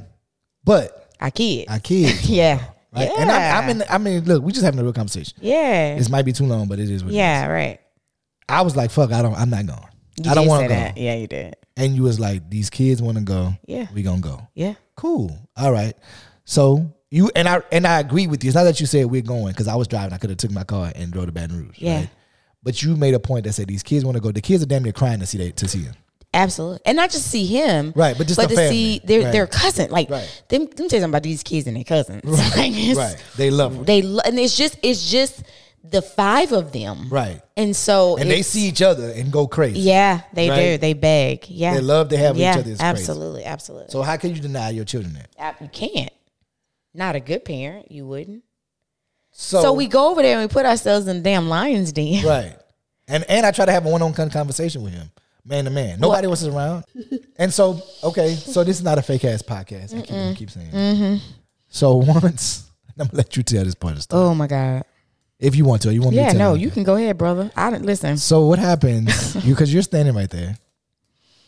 but I kid. I kid. yeah. Right? Yeah. And I'm, I'm in, I mean, look, we just having a real conversation. yeah. This might be too long, but it is what Yeah, is. right. I was like, fuck, I don't, I'm not going. You I don't want to go. that. Yeah, you did. And you was like, these kids want to go. Yeah. We gonna go. Yeah. Cool. All right. So you and I and I agree with you. It's not that you said we're going because I was driving. I could have took my car and drove to Baton Rouge. Yeah. Right? But you made a point that said these kids want to go. The kids are damn near crying to see they, to see him. Absolutely. And not just see him. Right, but just but to family. see their Right. their cousin. Like Right. them let me tell you something about these kids and their cousins. (laughs) Like, it's- Right. They love them. They lo- and it's just it's just the five of them. Right. And so And they see each other and go crazy. Yeah, they Right? do. They beg. Yeah. They love to have each yeah, other. It's crazy. Absolutely, absolutely. So how can you deny your children that? You can't. Not a good parent, you wouldn't. So, So, we go over there and we put ourselves in the damn lion's den. right. And and I try to have a one on one conversation with him, man to man. Nobody was around. (laughs) and so okay, so this is not a fake ass podcast. I keep, I keep saying. Mm-hmm. So (laughs) once I'm gonna let you tell this part of the story. Oh my God. If you want to, you want me Yeah, to tell no, you can go ahead, brother. I didn't listen. So what happens? (laughs) you because you're standing right there.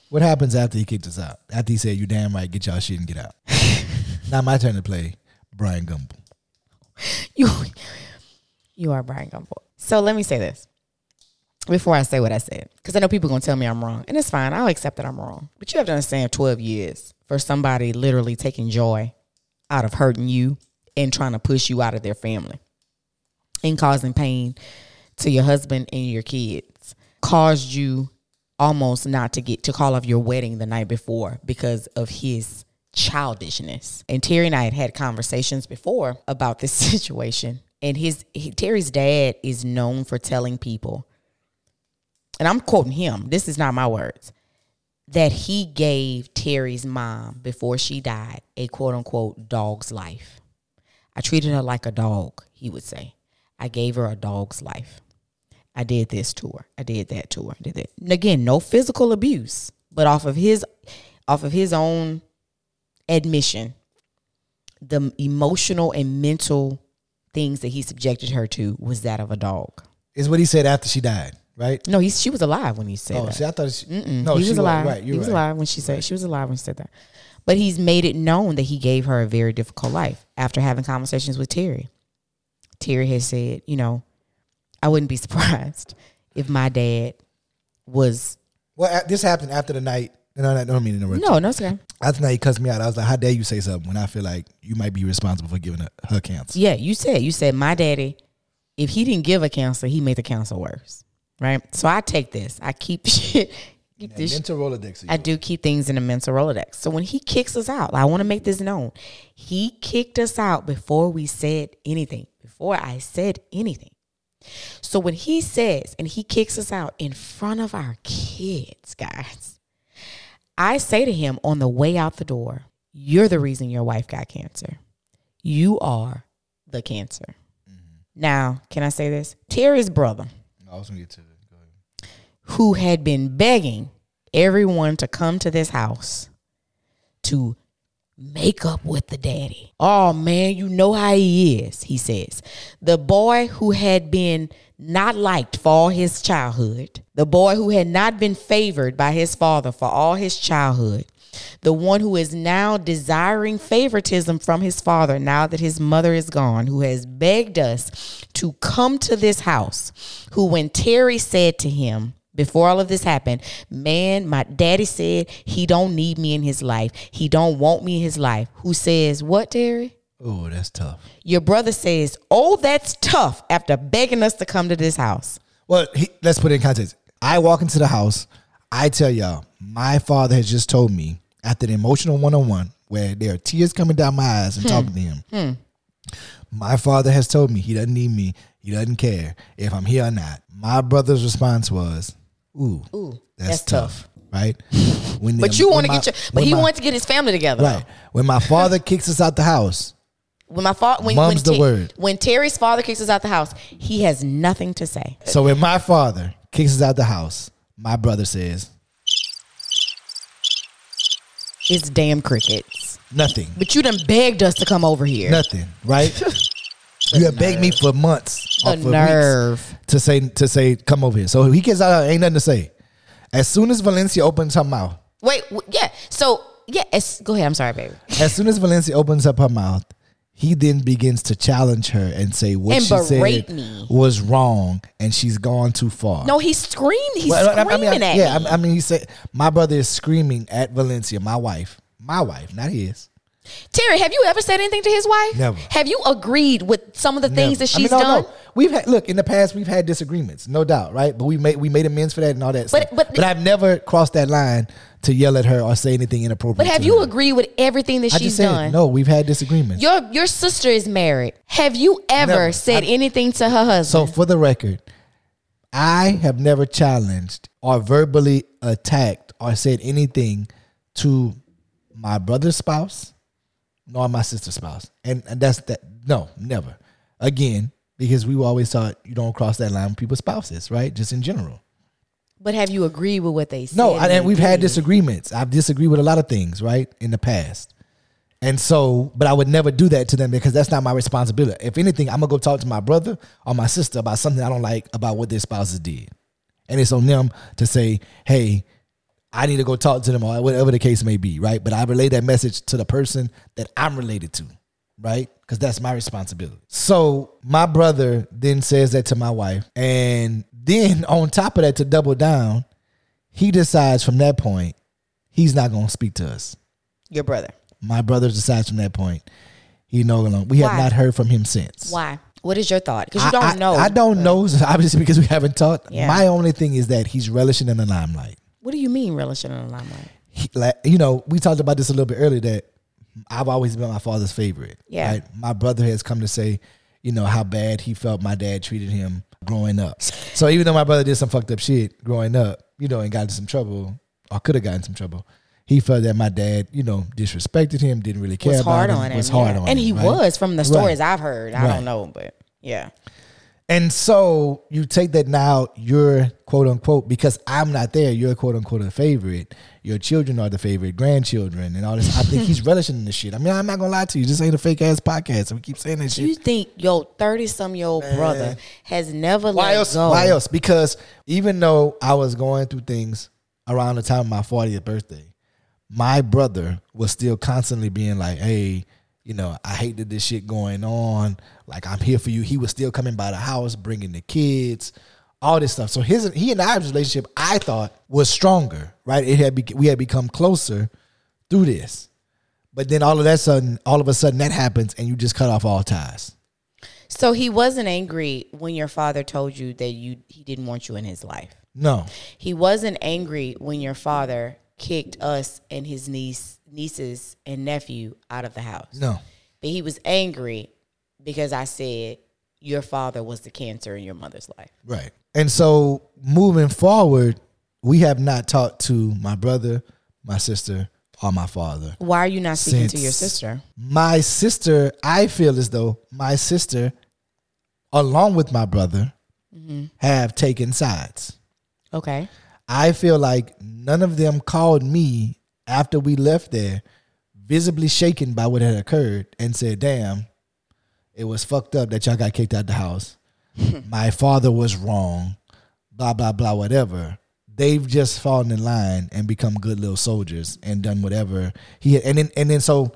What happens after he kicked us out? After he said, "You damn right, get y'all shit and get out." now my turn to play Brian Gumbel. You you are Brian Gumbel. So let me say this before I say what I said, because I know people are gonna tell me I'm wrong, and it's fine. I'll accept that I'm wrong. But you have to understand, 12 years for somebody literally taking joy out of hurting you and trying to push you out of their family and causing pain to your husband and your kids caused you almost not to get to call off your wedding the night before because of his childishness. And Terry and I had had conversations before about this (laughs) situation. And his he, Terry's dad is known for telling people, and I'm quoting him. This is not my words. That he gave Terry's mom before she died a quote unquote dog's life. I treated her like a dog, he would say. I gave her a dog's life. I did this to her. I did that to her. I did that. And again, no physical abuse, but off of his off of his own admission, the emotional and mental things that he subjected her to was that of a dog. Is what he said after she died, right? No, he's she was alive when he said Oh, that. see, I thought she, no, he she was alive. Right, you're he was right. alive when she said she was alive when she said that. But he's made it known that he gave her a very difficult life after having conversations with Terry. Terry has said, you know, I wouldn't be (laughs) surprised if my dad was Well, this happened after the night. No, no, I don't mean to interrupt. no, no, it's okay. After the night, he cussed me out. I was like, "How dare you say something when I feel like you might be responsible for giving her, her cancer?" Yeah, you said you said my daddy, if he didn't give a cancer, he made the cancer worse. Right? So I take this. I keep (laughs) shit. Keep this mental Rolodex. I do keep things in a mental Rolodex. So when he kicks us out, I want to make this known. He kicked us out before we said anything, before I said anything. So when he says and he kicks us out in front of our kids, guys, I say to him on the way out the door, You're the reason your wife got cancer. You are the cancer. Mm-hmm. Now, can I say this? Terry's brother I was gonna get to it. Go ahead. Who had been begging everyone to come to this house to make up with the daddy. Oh man, you know how he is, he says. The boy who had been not liked for all his childhood, the boy who had not been favored by his father for all his childhood, the one who is now desiring favoritism from his father now that his mother is gone, who has begged us to come to this house, who, when Terry said to him, before all of this happened, man, my daddy said he don't need me in his life. He don't want me in his life. Who says what, Terry? Oh, that's tough. Your brother says, "Oh, that's tough." After begging us to come to this house. Well, he, let's put it in context. I walk into the house. I tell y'all, my father has just told me after the emotional one on one, where there are tears coming down my eyes and hmm. talking to him. Hmm. My father has told me he doesn't need me. He doesn't care if I'm here or not. My brother's response was, "Ooh, Ooh, that's, that's tough. tough. right?" (laughs) When But the- you want to get your, but he my- wants to get his family together. right when my father kicks us out the house. When my father, when, Mum's when the word. When Terry's father kicks us out the house, he has nothing to say. So when my father kicks us out the house, my brother says It's damn crickets. nothing. But you done begged us to come over here. Nothing, right? (laughs) you have begged me for months, The for nerve. to say to say come over here. So he gets out, ain't nothing to say. As soon as Valencia opens her mouth, Wait, w- yeah. So yeah, it's, go ahead. I'm sorry, baby. as soon as Valencia opens up her mouth, he then begins to challenge her and say what And she said me. was wrong and she's gone too far. No, he screamed. He's Well, I- I screaming mean, I- at yeah, me. I, I mean, he said my brother is screaming at Valencia, my wife, my wife, not his. Terry, have you ever said anything to his wife? Never. Have you agreed with some of the things Never. that I mean, she's no, done? no. We've had look in the past. We've had disagreements, no doubt, right? But we made we made amends for that and all that. But- stuff. but- but I've never crossed that line to yell at her or say anything inappropriate. But have you her. agreed with everything that I she's said done? no. We've had disagreements. Your your sister is married. Have you ever Never. said I- anything to her husband? so for the record, I have never challenged or verbally attacked or said anything to my brother's spouse nor my sister's spouse, and, and that's that. No, never. Again, because we were always taught you don't cross that line with people's spouses, right? Just in general. but have you agreed with what they said? No, and, and we've had disagreements. I've disagreed with a lot of things, right, in the past. And so, but I would never do that to them because that's not my responsibility. If anything, I'm gonna go talk to my brother or my sister about something I don't like about what their spouses did, and it's on them to say, "Hey, I need to go talk to them," or whatever the case may be, right? But I relay that message to the person that I'm related to, right? Because that's my responsibility. So my brother then says that to my wife, and then (laughs) on top of that, to double down, he decides from that point he's not going to speak to us. your brother. My brother decides from that point he no longer. We have not heard from him since. Why? What is your thought? Because you I- don't I, know. I don't know, obviously, because we haven't talked. Yeah. My only thing is that he's relishing in the limelight. What do you mean relishing in the limelight? He, like, you know, we talked about this a little bit earlier that I've always been my father's favorite. Yeah. Right? My brother has come to say, you know, how bad he felt my dad treated him growing up. So even though my brother did some fucked up shit growing up, you know, and got in some trouble or could have gotten some trouble, he felt that my dad, you know, disrespected him, didn't really care Was about hard him, on him. was hard yeah. on and him. he right? was from the Right. stories I've heard. I Right. don't know, but yeah. And so you take that now, you're quote unquote, because I'm not there, you're quote unquote a favorite. Your children are the favorite, grandchildren, and all this. I think he's (laughs) relishing in this shit. I mean, I'm not gonna lie to you, this ain't a fake ass podcast. And we keep saying this You think your thirty some year old brother has never Why let else? go? Why else? Because even though I was going through things around the time of my 40th birthday, my brother was still constantly being like, hey, you know, I hate that this shit going on. Like, I'm here for you. He was still coming by the house, bringing the kids, all this stuff. So his he and I's relationship, I thought, was stronger. Right? It had be, we had become closer through this. But then all of that sudden, all of a sudden, that happens, and you just cut off all ties. So he wasn't angry when your father told you that you he didn't want you in his life. No, He wasn't angry when your father kicked us and his niece, nieces and nephew out of the house. no. But he was angry because I said your father was the cancer in your mother's life. Right. And so moving forward, we have not talked to my brother, my sister, or my father. Why are you not speaking to your sister? My sister, I feel as though my sister, along with my brother, mm-hmm. have taken sides. Okay. I feel like none of them called me after we left there, visibly shaken by what had occurred, and said, Damn, it was fucked up that y'all got kicked out the house. (laughs) My father was wrong, blah, blah, blah, whatever. They've just fallen in line and become good little soldiers and done whatever he had. And then, and then so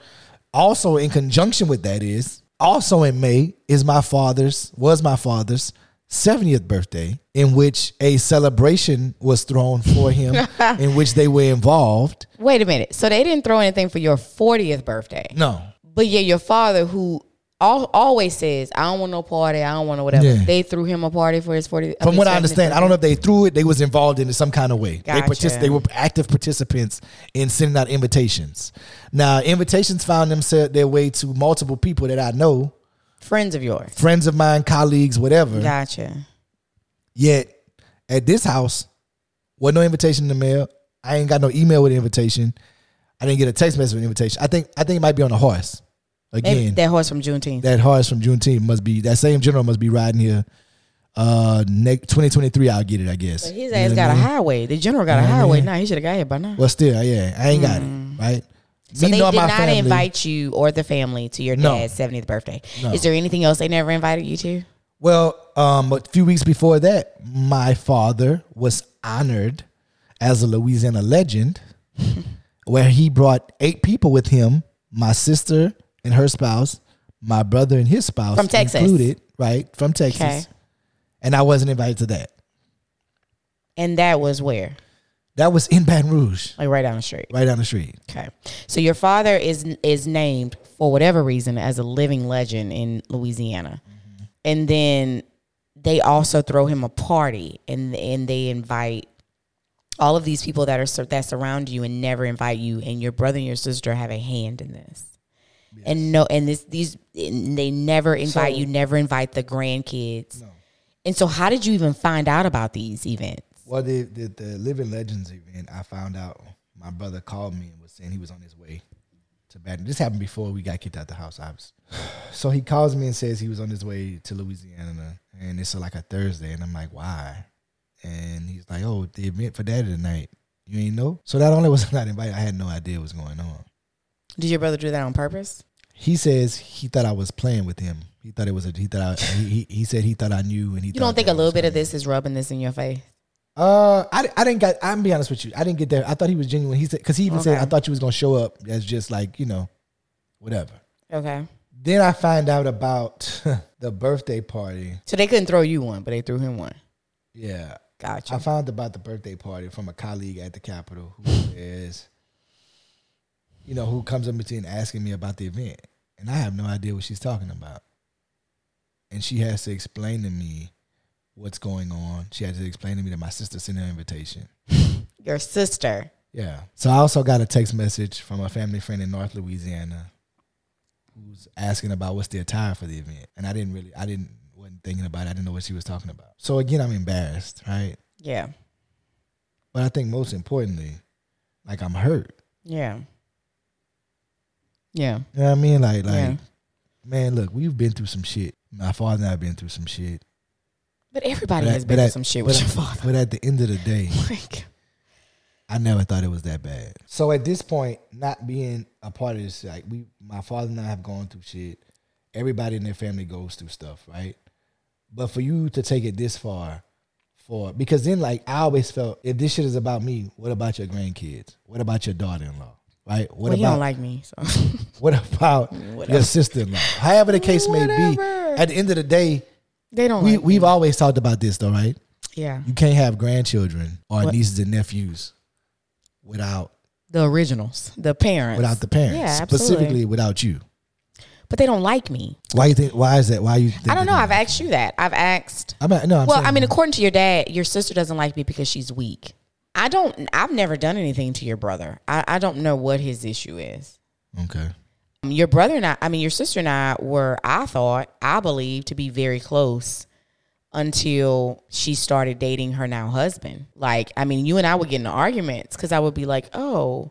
also in conjunction with that is also in May is my father's, was my father's 70th birthday, in which a celebration was thrown for him, (laughs) in which they were involved. Wait a minute. So they didn't throw anything for your 40th birthday. No, But yeah, your father who all, always says, "I don't want no party. I don't want no whatever." Yeah. They threw him a party for his forty. From what I understand, I don't know if they threw it. They was involved in it some kind of way. They Gotcha. partic- They were active participants in sending out invitations. Now, invitations found themselves their way to multiple people that I know, friends of yours. friends of mine, colleagues, whatever. Gotcha. Yet at this house, wasn't no invitation in the mail. I ain't got no email with the invitation. I didn't get a text message with an invitation. I think I think it might be on a horse. Maybe Again, that horse from Juneteenth. that horse from Juneteenth must be that same general must be riding here. Uh, next 2023, I'll get it. I guess. But his You ass know got a I mean? highway. The general got a You I highway. mean? Nah, he should have got here by now. Well, still, yeah, I ain't got it right. So they did not family- invite you or the family to your No. dad's 70th birthday. No. Is there anything else they never invited you to? Well, um, a few weeks before that, my father was honored as a Louisiana legend, (laughs) where he brought eight people with him: my sister and her spouse, my brother and his spouse, From Texas. included, right from Texas. Okay. And I wasn't invited to that. And that was where? That was in Baton Rouge, Like right down the street. right down the street. Okay. So your father is is named for whatever reason as a living legend in Louisiana. Mm-hmm. And then they also throw him a party and and they invite all of these people that are sur- that surround you and never invite you and your brother and your sister have a hand in this. And no and this these and they never invite So- you, never invite the grandkids. And so how did you even find out about these events? Well, the, the the Living Legends event, I found out my brother called me and was saying he was on his way to Baton. This happened before we got kicked out the house, obviously. (sighs) So he calls me and says he was on his way to Louisiana, and it's like a Thursday, and I'm like, why? And he's like, oh, the event for Daddy tonight. You ain't know? So not only was (laughs) I not invited, I had no idea what was going on. Did your brother do that on purpose? He says he thought I was playing with him. He thought it was a. He thought I, he, he he said he thought I knew, and he. You don't think a little bit of this is rubbing this in your face? Uh, I, I didn't get. I'm be honest with you. I didn't get there. I thought he was genuine. He said because he even said I thought you was gonna show up as just like you know, whatever. Okay. Then I find out about (laughs) the birthday party. So they couldn't throw you one, but they threw him one. Yeah, Gotcha. I found about the birthday party from a colleague at the Capitol who is, you know, who comes up to me and asking me about the event, and I have no idea what she's talking about. And she has to explain to me what's going on. She had to explain to me that my sister sent her invitation. (laughs) Your sister. Yeah. So I also got a text message from a family friend in North Louisiana who's asking about what's the attire for the event. And I didn't really I didn't wasn't thinking about it. I didn't know what she was talking about. So again, I'm embarrassed, right? Yeah. But I think most importantly, like I'm hurt. Yeah. Yeah. You know what I mean? Like like Yeah. man, look, we've been through some shit. My father and I have been through some shit. But everybody But has at- been through at- some shit but with your at- father. But at the end of the day, (laughs) Like, I never thought it was that bad. So at this point, not being a part of this, like we, my father and I have gone through shit. Everybody in their family goes through stuff, right? But for you to take it this far, for because then like I always felt if this shit is about me, what about your grandkids? What about your daughter-in-law? Right? What well, you about don't like me, so (laughs) what about (laughs) your sister-in-law? However the case may be, at the end of the day, they don't. we like we've me. always talked about this though, right? yeah You can't have grandchildren or What? nieces and nephews without the originals, the parents, without the parents, Yeah, absolutely. specifically without you. But they don't like me. Why you think? Why is that? Why you? Think I don't know. I've asked you that. I've asked. I mean, no. I'm well, I mean, according to your dad, your sister doesn't like me because she's weak. I don't. I've never done anything to your brother. I, I don't know what his issue is. okay. Your brother and I, I mean, your sister and I were, I thought, I believe, to be very close until she started dating her now husband. Like, I mean, you and I would get into arguments because I would be like, oh,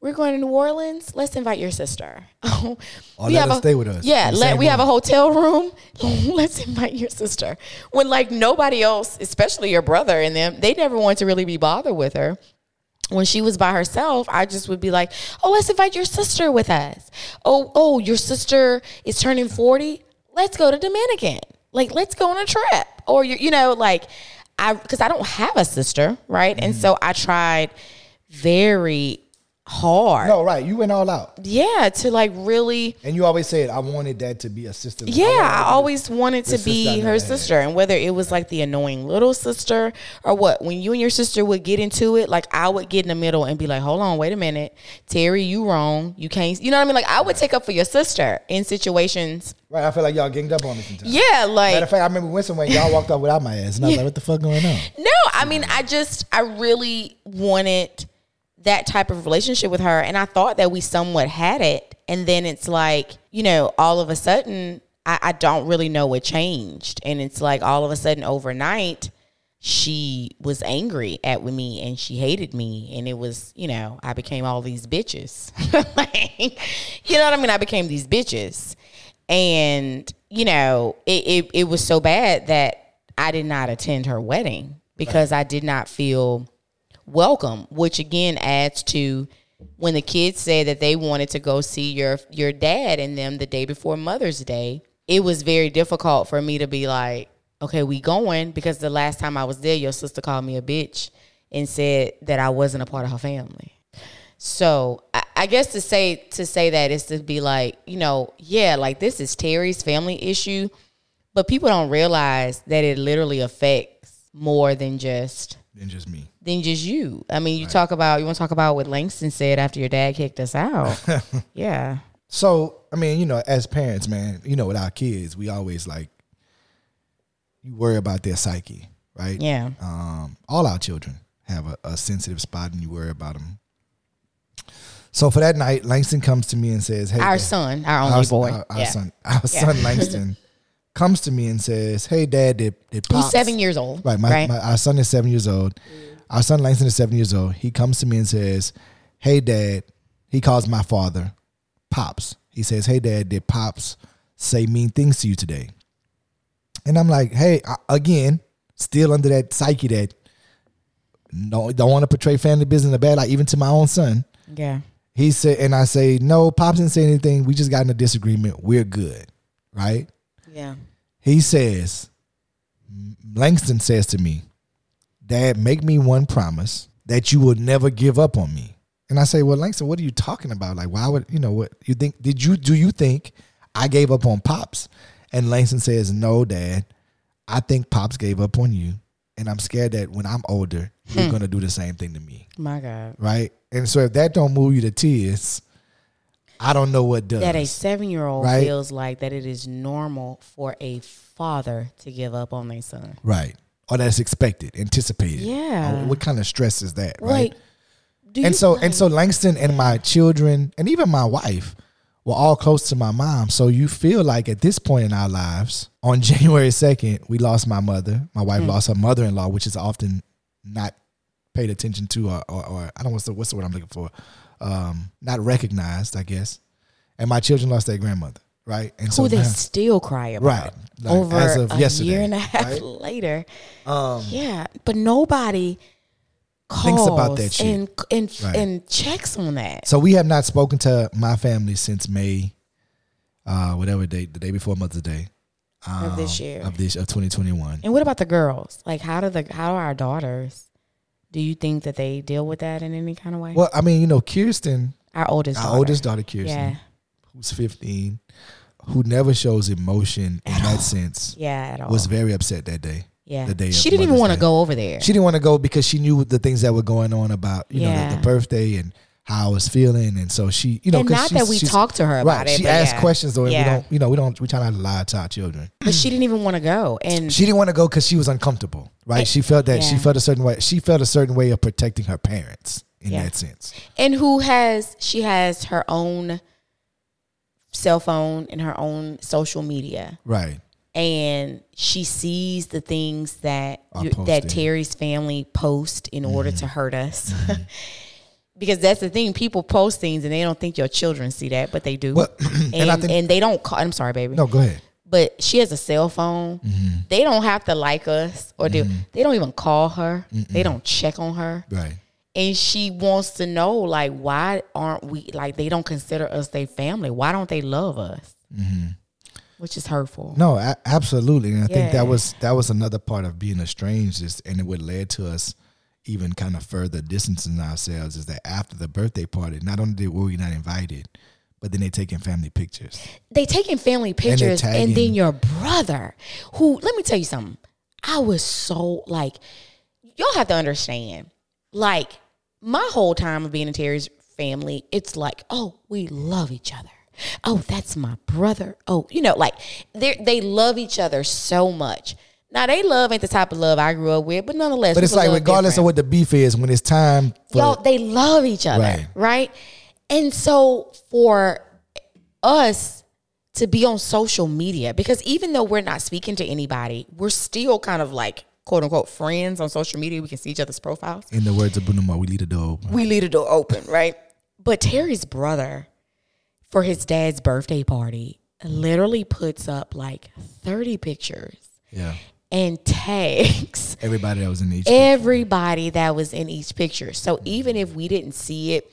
we're going to New Orleans. Let's invite your sister. (laughs) Oh, oh Or let her stay with us Yeah, let, we have a hotel room. (laughs) Let's invite your sister. When like nobody else, especially your brother and them, they never wanted to really be bothered with her when she was by herself, I just would be like, "Oh, let's invite your sister with us. Oh, oh, your sister is turning forty. Let's go to Dominican. Like, let's go on a trip." Or you, you know, like I because I don't have a sister, right? And mm-hmm. so I tried very hard. No, right. You went all out, Yeah, to like really and you always said, "I wanted that to be a sister." Yeah, I to always wanted to be her sister. And whether it was like the annoying little sister or what, when you and your sister would get into it, like I would get in the middle and be like, hold on, wait a minute. Terry, you wrong. You can't, you know what I mean? Like I would take up for your sister in situations. Right. I feel like y'all ganged up on me sometimes. Yeah, like Matter of fact, I remember when y'all walked off without my ass, and I was (laughs) like, "What the fuck going on?" no, I mean, I just, I really wanted that type of relationship with her. And I thought that we somewhat had it. And then it's like, you know, all of a sudden, I, I don't really know what changed. And it's like all of a sudden overnight, she was angry at me and she hated me. And it was, you know, I became all these bitches. (laughs) like, you know what I mean? I became these bitches. And, you know, it, it, it was so bad that I did not attend her wedding because I did not feel welcome, which again adds to when the kids said that they wanted to go see your your dad and them the day before Mother's Day. It was very difficult for me to be like, okay, we going because the last time I was there, your sister called me a bitch and said that I wasn't a part of her family. So I, I guess to say to say that is to be like, you know, yeah, like this is Terry's family issue, but people don't realize that it literally affects more than just Than just me. than just you. I mean, you talk about you want to talk about what Langston said after your dad kicked us out. (laughs) yeah. So, I mean, you know, as parents, man, you know, with our kids, we always like you worry about their psyche, right? Yeah. Um, all our children have a, a sensitive spot, and you worry about them. So for that night, Langston comes to me and says, "Hey, Our Dad- son, our only our, boy. our, our yeah. son, our Yeah. son Langston (laughs) comes to me and says, "Hey, Dad, did did Pops- seven years old. Right, my, right? my our son is seven years old. Mm. Our son Langston is seven years old. He comes to me and says, "Hey, Dad." He calls my father, Pops. He says, "Hey, Dad, did Pops say mean things to you today?" And I'm like, "Hey, I, again, still under that psyche that no, don't want to portray family business in a bad light, even to my own son." yeah. He said, and I say, "No, Pops didn't say anything. We just got in a disagreement. We're good, right?" Yeah. He says, Langston says to me, Dad, make me one promise that you will never give up on me. And I say, Well, Langston, what are you talking about? Like, why would you know what you think? Did you do you think I gave up on Pops? And Langston says, No, Dad. I think Pops gave up on you. And I'm scared that when I'm older, you're hmm. gonna do the same thing to me. My God. Right? And so if that don't move you to tears, I don't know what does. That a seven year old Right. feels like that it is normal for a father to give up on their son. Right. Or that's expected, anticipated. Yeah. What kind of stress is that? Right. Like, and so and so Langston and my children and even my wife were all close to my mom. So you feel like at this point in our lives, on (laughs) January 2nd, we lost my mother. My wife mm. lost her mother in law, which is often not paid attention to or, or, or I don't know what's the what's the word I'm looking for. Um, not recognized, I guess. And my children lost their grandmother. Right. And so who they now- still cry about Right. Like, over as of a yesterday, year and a half right? (laughs) later. um, Yeah, but nobody calls Thinks about that shit. and and Right. and checks on that. So we have not spoken to my family since May, uh, whatever day, the day before Mother's Day Of this um, year. of this of 2021. And what about the girls? Like, how do the how are our daughters? Do you think that they deal with that in any kind of way? Well, I mean, you know, Kirsten, our oldest, our daughter. oldest daughter, Kirsten, Yeah, who's 15, who never shows emotion in that sense, yeah, at all. was very upset that day. yeah, the day she didn't even want to go over there. She didn't want to go because she knew the things that were going on about you know the, the birthday and how I was feeling, and so she, you know, and not that we talked to her about Right, it. she asked yeah. questions though, and Yeah. we don't, you know, we don't, we try not to lie to our children. but she didn't even want to go. And She didn't want to go because she was uncomfortable, right? She felt that she felt a certain way. She felt a certain way of protecting her parents in Yeah. that sense. and who has she has her own cell phone and her own social media Right. and she sees the things that that Terry's family post in order Mm-hmm. to hurt us. (laughs) because that's the thing, people post things and they don't think your children see that, but they do. Well, and (clears throat) and I and, they don't call. I'm sorry, baby. No, go ahead. But she has a cell phone. Mm-hmm. They don't have to like us or do. They don't even call her. They don't check on her Right. and she wants to know like why aren't we like they don't consider us their family why don't they love us which is hurtful No, a- absolutely, and I think that was that was another part of being estranged, is, and it would led to us even kind of further distancing ourselves is that after the birthday party, not only did were we not invited, but then they taking family pictures. They taking family pictures, and, tagging- then your brother, who let me tell you something. I was so like, y'all have to understand. Like my whole time of being in Terry's family, it's like, oh, we love each other. Oh, that's my brother. Oh, you know, like they they love each other so much. Now they love ain't the type of love I grew up with, but nonetheless, But it's like regardless different of what the beef is, when it's time for y'all they love each other Right. right. and so for us to be on social media because even though we're not speaking to anybody we're still kind of like quote unquote friends on social media we can see each other's profiles in the words of Bruno Mars, we leave the door open. we leave the door open right but terry's brother for his dad's birthday party literally puts up like 30 pictures Yeah. And tags (laughs) Everybody that was in each everybody that was in each picture. So even if we didn't see it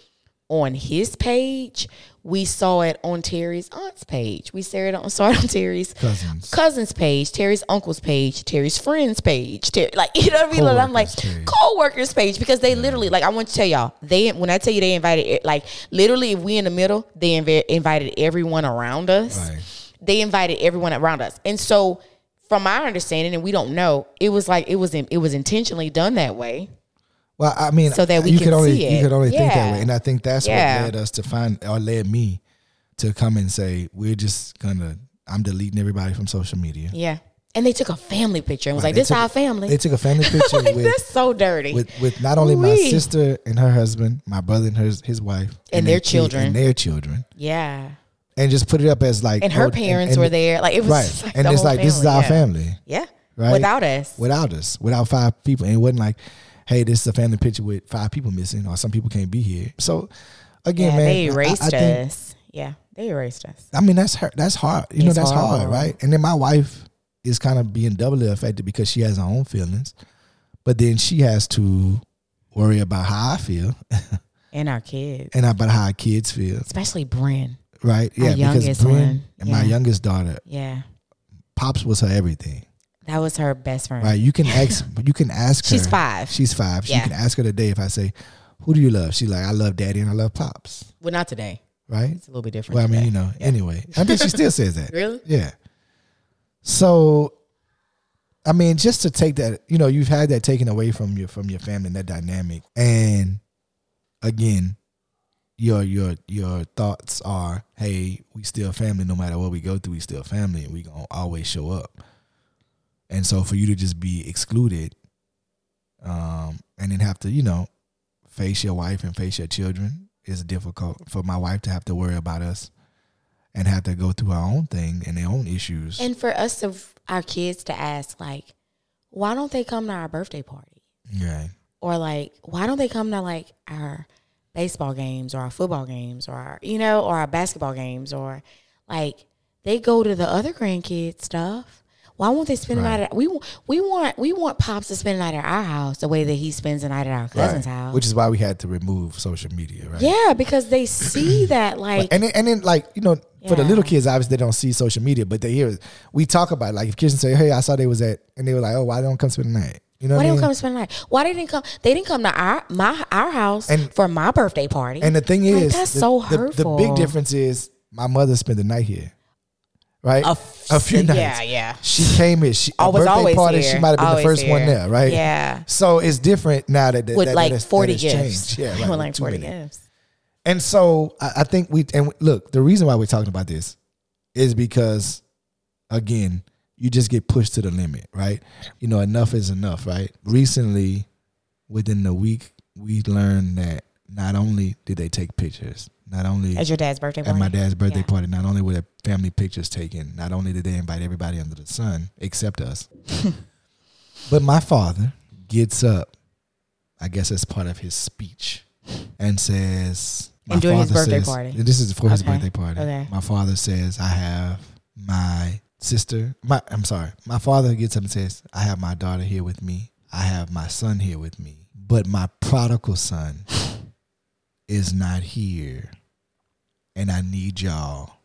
on his page, we saw it on Terry's aunt's page. We saw it on, saw it on Terry's cousins. cousin's page, Terry's uncle's page, Terry's friend's page, Terry, like (laughs) you know what I mean. Like, I'm like Co-workers, Terry. co-workers page because they literally like I want to tell y'all they when I tell you they invited it like literally if we in the middle they invi- invited everyone around us. Right. They invited everyone around us, and so from our understanding, and we don't know, it was like it was in, it was intentionally done that way. Well, I mean, So that we you can could only see you could only think that way, and I think that's Yeah. what led us to find or led me to come and say we're just gonna. I'm deleting everybody from social media. Yeah, and they took a family picture and was Right, like, "This took- our family." They took a family (laughs) picture like, with, that's so dirty. with with not only my sister and her husband, my brother and his his wife, And their kid- children. and their children, yeah, and just put it up as like and her oh, parents and- were there. Like it was right? like and it's like this is our yeah. family, Yeah, right? without us. without us, without five people. And it wasn't like, hey, this is a family picture with five people missing, or some people can't be here. So again, yeah, man, they erased I, think, us. Yeah, they erased us. I mean, that's her. That's hard. You know, It's that's hard, horrible. right? And then my wife is kind of being doubly affected because she has her own feelings, but then she has to worry about how I feel (laughs) And our kids, and about how our kids feel, especially Bryn. Right? Yeah, youngest because Bryn and my youngest daughter, Yeah, pops was her everything, that was her best friend. right? You can (laughs) ask, you can ask her. She's five. She's five. Yeah. You can ask her today if I say, "Who do you love?" She's like, "I love Daddy and I love Pops." Well, not today. Right? It's a little bit different. Well, I mean, you know. Anyway, I think she still says that. (laughs) Really? Yeah. So, I mean, just to take that, you know, you've had that taken away from your from your family and that dynamic, and again, your your your thoughts are, hey, we still family. No matter what we go through, we still family, and we gonna always show up. And so, for you to just be excluded, um, and then have to, you know, face your wife and face your children is difficult. For my wife to have to worry about us and have to go through her own thing and their own issues. And for us to our kids to ask like, why don't they come to our birthday party? yeah. Or like, why don't they come to like our baseball games or our football games or our, you know, or our basketball games or like they go to the other grandkids stuff. Why won't they spend the Right. night at we we want we want pops to spend the night at our house the way that he spends the night at our cousin's Right. house. Which is why we had to remove social media, right? yeah, because they see (clears throat) that like And then, and then like, you know, for the little kids, obviously they don't see social media, but they hear we talk about it. Like if kids say, Hey, I saw they was at and they were like, Oh, why don't come spend the night? You know Why what they I don't mean? come spend the night? Why they didn't come? They didn't come to our my our house And- for my birthday party. And the thing Like, is, that's the, so the- the, big difference is my mother spent the night here. Right? A f- few nights. yeah, yeah. She came here. She, I a was birthday always party, here. she might have been Always the first one there, right? Yeah. So it's different now that, that with that, like that forty that gifts. changed. Yeah, (laughs) right. with like forty gifts. And so I, I think we and look, the reason why we're talking about this is because again, you just get pushed to the limit, right? You know, enough is enough, right? Recently, within the week, we learned that not only did they take pictures, not only At your dad's birthday at party. my dad's birthday Yeah. party, not only were the family pictures taken, not only did they invite everybody under the sun except us, (laughs) but my father gets up, I guess as part of his speech, and says, And during his birthday says- party. This is for his birthday party. Okay. My father says, I have my sister, my I'm sorry. My father gets up and says, I have my daughter here with me. I have my son here with me. But my prodigal son is not here. And I need y'all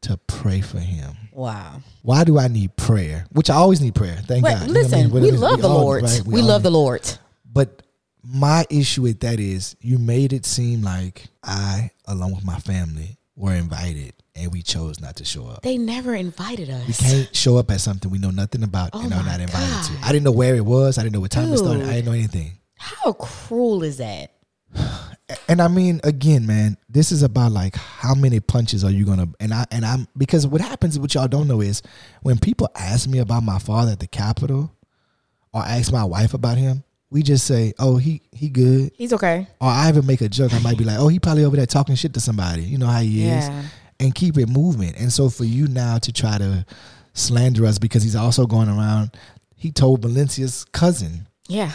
to pray for him. wow. Why do I need prayer? Which I always need prayer. Thank But God. You know I listen, mean? We love the Lord. right? We all love need- the Lord. But my issue with that is you made it seem like I, along with my family, were invited and we chose not to show up. They never invited us. We can't show up at something we know nothing about Oh and are not invited God. to. I didn't know where it was. I didn't know what time it started. I didn't know anything. How cruel is that? (sighs) And I mean, again, man, this is about like how many punches are you gonna? And I and I'm because what happens, what y'all don't know is when people ask me about my father at the Capitol, or ask my wife about him, we just say, "Oh, he he good," He's okay. or I even make a joke. I might be like, "Oh, he probably over there talking shit to somebody." You know how he Yeah. is, and keep it moving. And so for you now to try to slander us because he's also going around, he told Valencia's cousin, Yeah.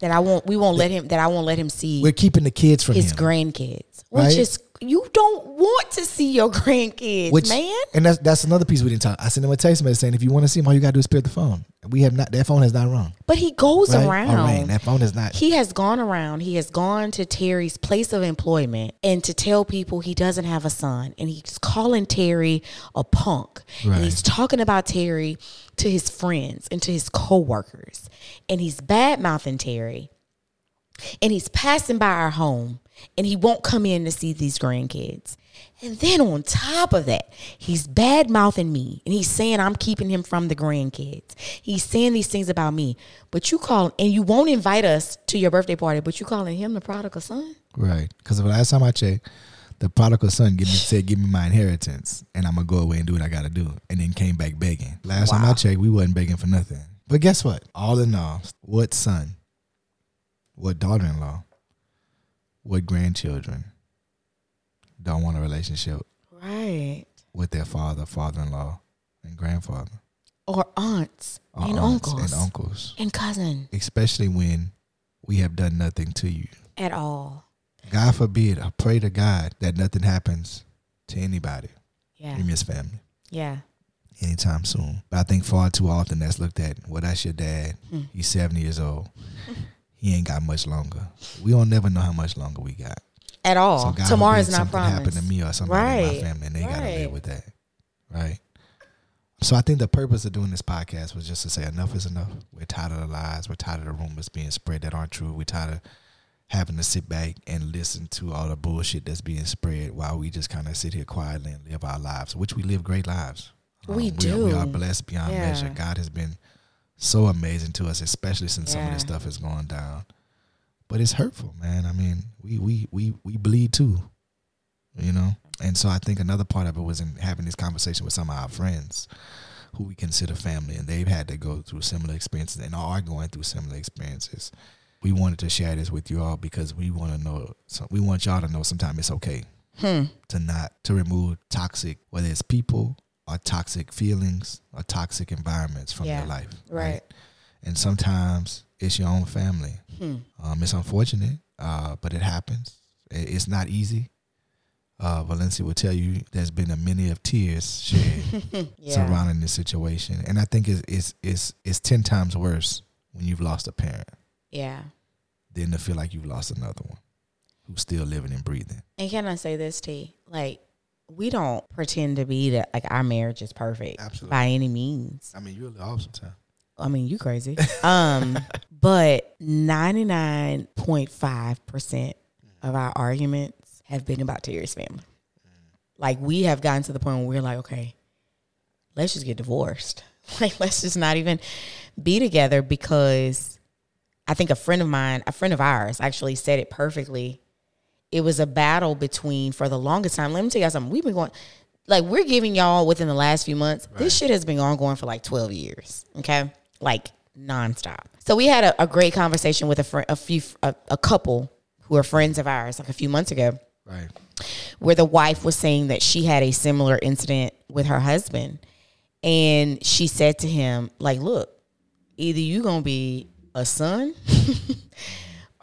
That I won't we won't let him that I won't let him see "We're keeping the kids from his him." grandkids. Which Right? is you don't want to see your (laughs) grandkids, Which man. and that's that's another piece we didn't talk. I sent him a text message saying if you want to see him, all you gotta do is pick up the phone. We have not that phone has not rung. But he goes Right? around. That phone is not He has gone around. He has gone to Terry's place of employment and to tell people he doesn't have a son. And he's calling Terry a punk. Right. And he's talking about Terry to his friends and to his coworkers. And he's bad mouthing Terry. And he's passing by our home and he won't come in to see these grandkids. And then on top of that, he's bad mouthing me and he's saying I'm keeping him from the grandkids. He's saying these things about me. But you call and you won't invite us to your birthday party, but you calling him the prodigal son? right. Because the last time I checked, the prodigal son give me, said, "Give me my inheritance, and I'm gonna go away and do what I gotta do," and then came back begging. Last time I checked, we wasn't begging for nothing. But guess what? All in all, what son, what daughter-in-law, what grandchildren don't want a relationship Right. with their father, father-in-law, and grandfather, Or aunts or and aunts uncles and uncles, and cousin especially when we have done nothing to you. at all. God forbid, I pray to God that nothing happens to anybody Yeah. in his family Yeah. anytime soon. But I think far too often that's looked at, well, that's your dad. Hmm. He's 70 years old. (laughs) He ain't got much longer. We don't never know how much longer we got. At all. So God Tomorrow is not something promised. happen to me or somebody in Right. my family and they got to Right. with that. Right? So I think the purpose of doing this podcast was just to say enough is enough. We're tired of the lies. We're tired of the rumors being spread that aren't true. We're tired of having to sit back and listen to all the bullshit that's being spread while we just kind of sit here quietly and live our lives, which we live great lives. Um, We We are, we are blessed beyond Yeah. measure. God has been so amazing to us, especially since some of this stuff is going down. But it's hurtful, man. I mean, we we we we bleed too, you know. And so I think another part of it was in having this conversation with some of our friends who we consider family, and they've had to go through similar experiences and are going through similar experiences. We wanted to share this with you all because we want to know. So we want y'all to know. Sometimes it's okay Hmm. to not to remove toxic, whether it's people or toxic feelings or toxic environments from Yeah, your life. right. And sometimes it's your own family. Hmm. Um, it's unfortunate, uh, but it happens. It- It's not easy. Uh, Valencia will tell you there's been a many of tears (laughs) shed Yeah. surrounding this situation, and I think it's, it's it's it's ten times worse when you've lost a parent Yeah. than to feel like you've lost another one who's still living and breathing. And can I say this, T? Like, we don't pretend to be that like our marriage is perfect Absolutely. by any means. I mean, you're a little off sometimes. I mean, you crazy. Um, (laughs) but ninety nine point five percent of our arguments have been about Terry's family. Like we have gotten to the point where we're like, okay, let's just get divorced. (laughs) Like let's just not even be together because I think a friend of mine, a friend of ours, actually said it perfectly. It was a battle between for the longest time. Let me tell you something. We've been going like we're giving y'all within the last few months. This shit has been ongoing for like twelve years. Okay, like nonstop. So we had a, a great conversation with a friend, a few, a, a couple who are friends of ours, like a few months ago, Right. where the wife was saying that she had a similar incident with her husband, and she said to him, like, look, either you gonna be a son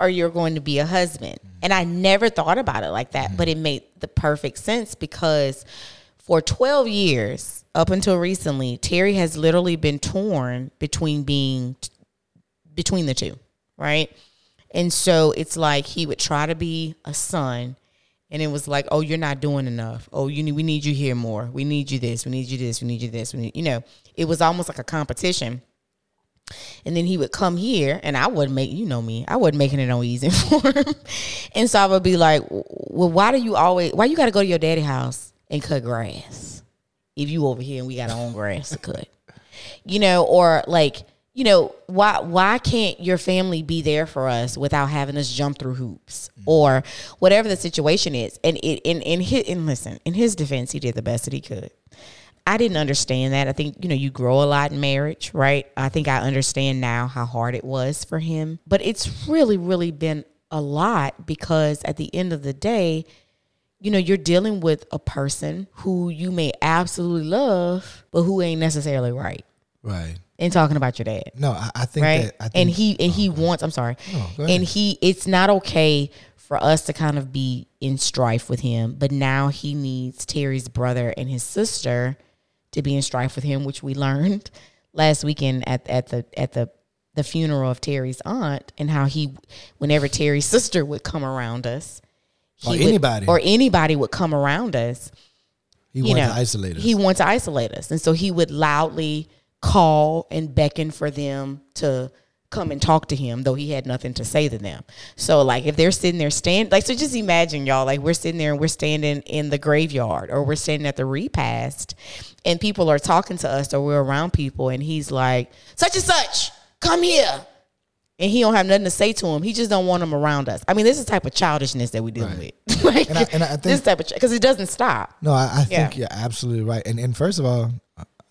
or you're going to be a husband. Mm-hmm. And I never thought about it like that, but mm-hmm. it made the perfect sense because for 12 years, up until recently, Terry has literally been torn between being between the two, right? And so it's like he would try to be a son and it was like, "Oh, you're not doing enough. Oh, you need we need you here more. We need you this. We need you this. We need you this. We need, you know, it was almost like a competition. And then he would come here, and I wouldn't make you know me. I wasn't making it no easy (laughs) for him. and so I would be like, "Well, why do you always? Why you got to go to your daddy house and cut grass if you over here and we got our own grass to cut? You know, or like, you know, why why can't your family be there for us without having us jump through hoops mm-hmm. or whatever the situation is? And it in in his and listen, in his defense, he did the best that he could. I didn't understand that. I think, you know, you grow a lot in marriage, right? I think I understand now how hard it was for him. But it's really, really been a lot because at the end of the day, you know, you're dealing with a person who you may absolutely love, but who ain't necessarily right. Right. And talking about your dad. No, I, I think Right. that. I think, and he and he oh, wants, I'm sorry. No, and he it's not okay for us to kind of be in strife with him, but now he needs Terry's brother and his sister to be in strife with him, which we learned (laughs) last weekend at at the at the the funeral of Terry's aunt and how he whenever Terry's sister would come around us Or would- anybody. or anybody would come around us he wanted know, to isolate us. He wanted to isolate us. And so he would loudly call and beckon for them to come and talk to him, though he had nothing to say to them. So like if they're sitting there stand like so just imagine y'all, like we're sitting there and we're standing in the graveyard or we're standing at the repast and people are talking to us or we're around people and he's like, such and such, come here. And he don't have nothing to say to him. He just don't want them around us. I mean, this is the type of childishness that we deal Right. with. (laughs) like, And I- and I think- this type of because it doesn't stop. No, I, I think Yeah. you're absolutely right. And and first of all,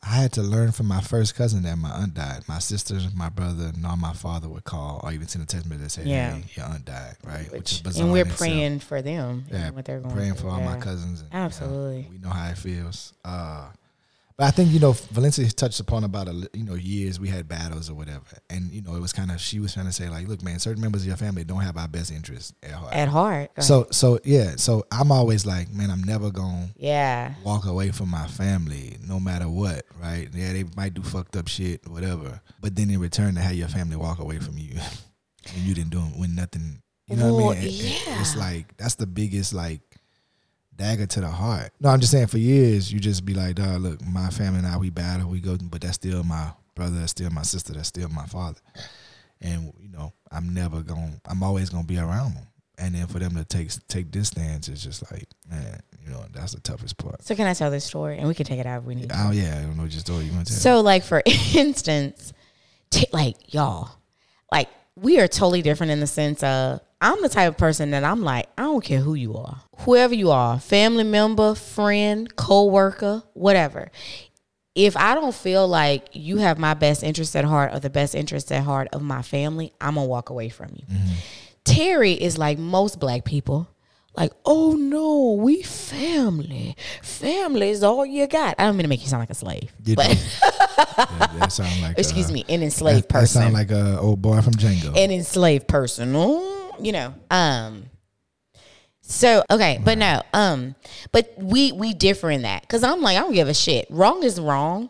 I had to learn from my first cousin that my aunt died. My sisters, my brother, and all my father would call or even send a text message that said, Yeah. "Hey, your aunt died," right? Which, is bizarre. and we're in itself. praying for them. yeah, what they're going praying through. for all my cousins. And, you know, Absolutely. we know how it feels. Uh, but I think you know Valencia touched upon about a you know years we had battles or whatever, and you know it was kind of she was trying to say like, look, man, certain members of your family don't have our best interests at heart. At heart. So so yeah, so I'm always like, man, I'm never gonna yeah. walk away from my family no matter what, right? Yeah, they might do fucked up shit, whatever. But then in return to have your family walk away from you (laughs) when you didn't do when nothing you know what I mean? It- it- yeah. it's like that's the biggest like dagger to the heart. No, I'm just saying for years you just be like, dog, look, my family and I we battle, we go but that's still my brother, that's still my sister, that's still my father. And you know, I'm never gonna, I'm always gonna be around them. And then for them to take take this stance is just like, man, you know, that's the toughest part. So can I tell this story? And we can take it out if we need. to. Oh yeah, I don't know just story you want to tell. So like for (laughs) instance, t- like y'all, like we are totally different in the sense of I'm the type of person that I'm like, I don't care who you are. Whoever you are, family member, friend, co-worker, whatever. If I don't feel like you have my best interest at heart or the best interest at heart of my family, I'm gonna walk away from you. Terry is like most black people. Like, oh no, we family. Family is all you got. I don't mean to make you sound like a slave. You but. Yeah, that sound (laughs) like excuse uh, me, an enslaved That, that sound like a old boy from Django. an enslaved person. Oh, you know. Um so okay, but no, um, but we we differ in that because I'm like I don't give a shit. Wrong is wrong.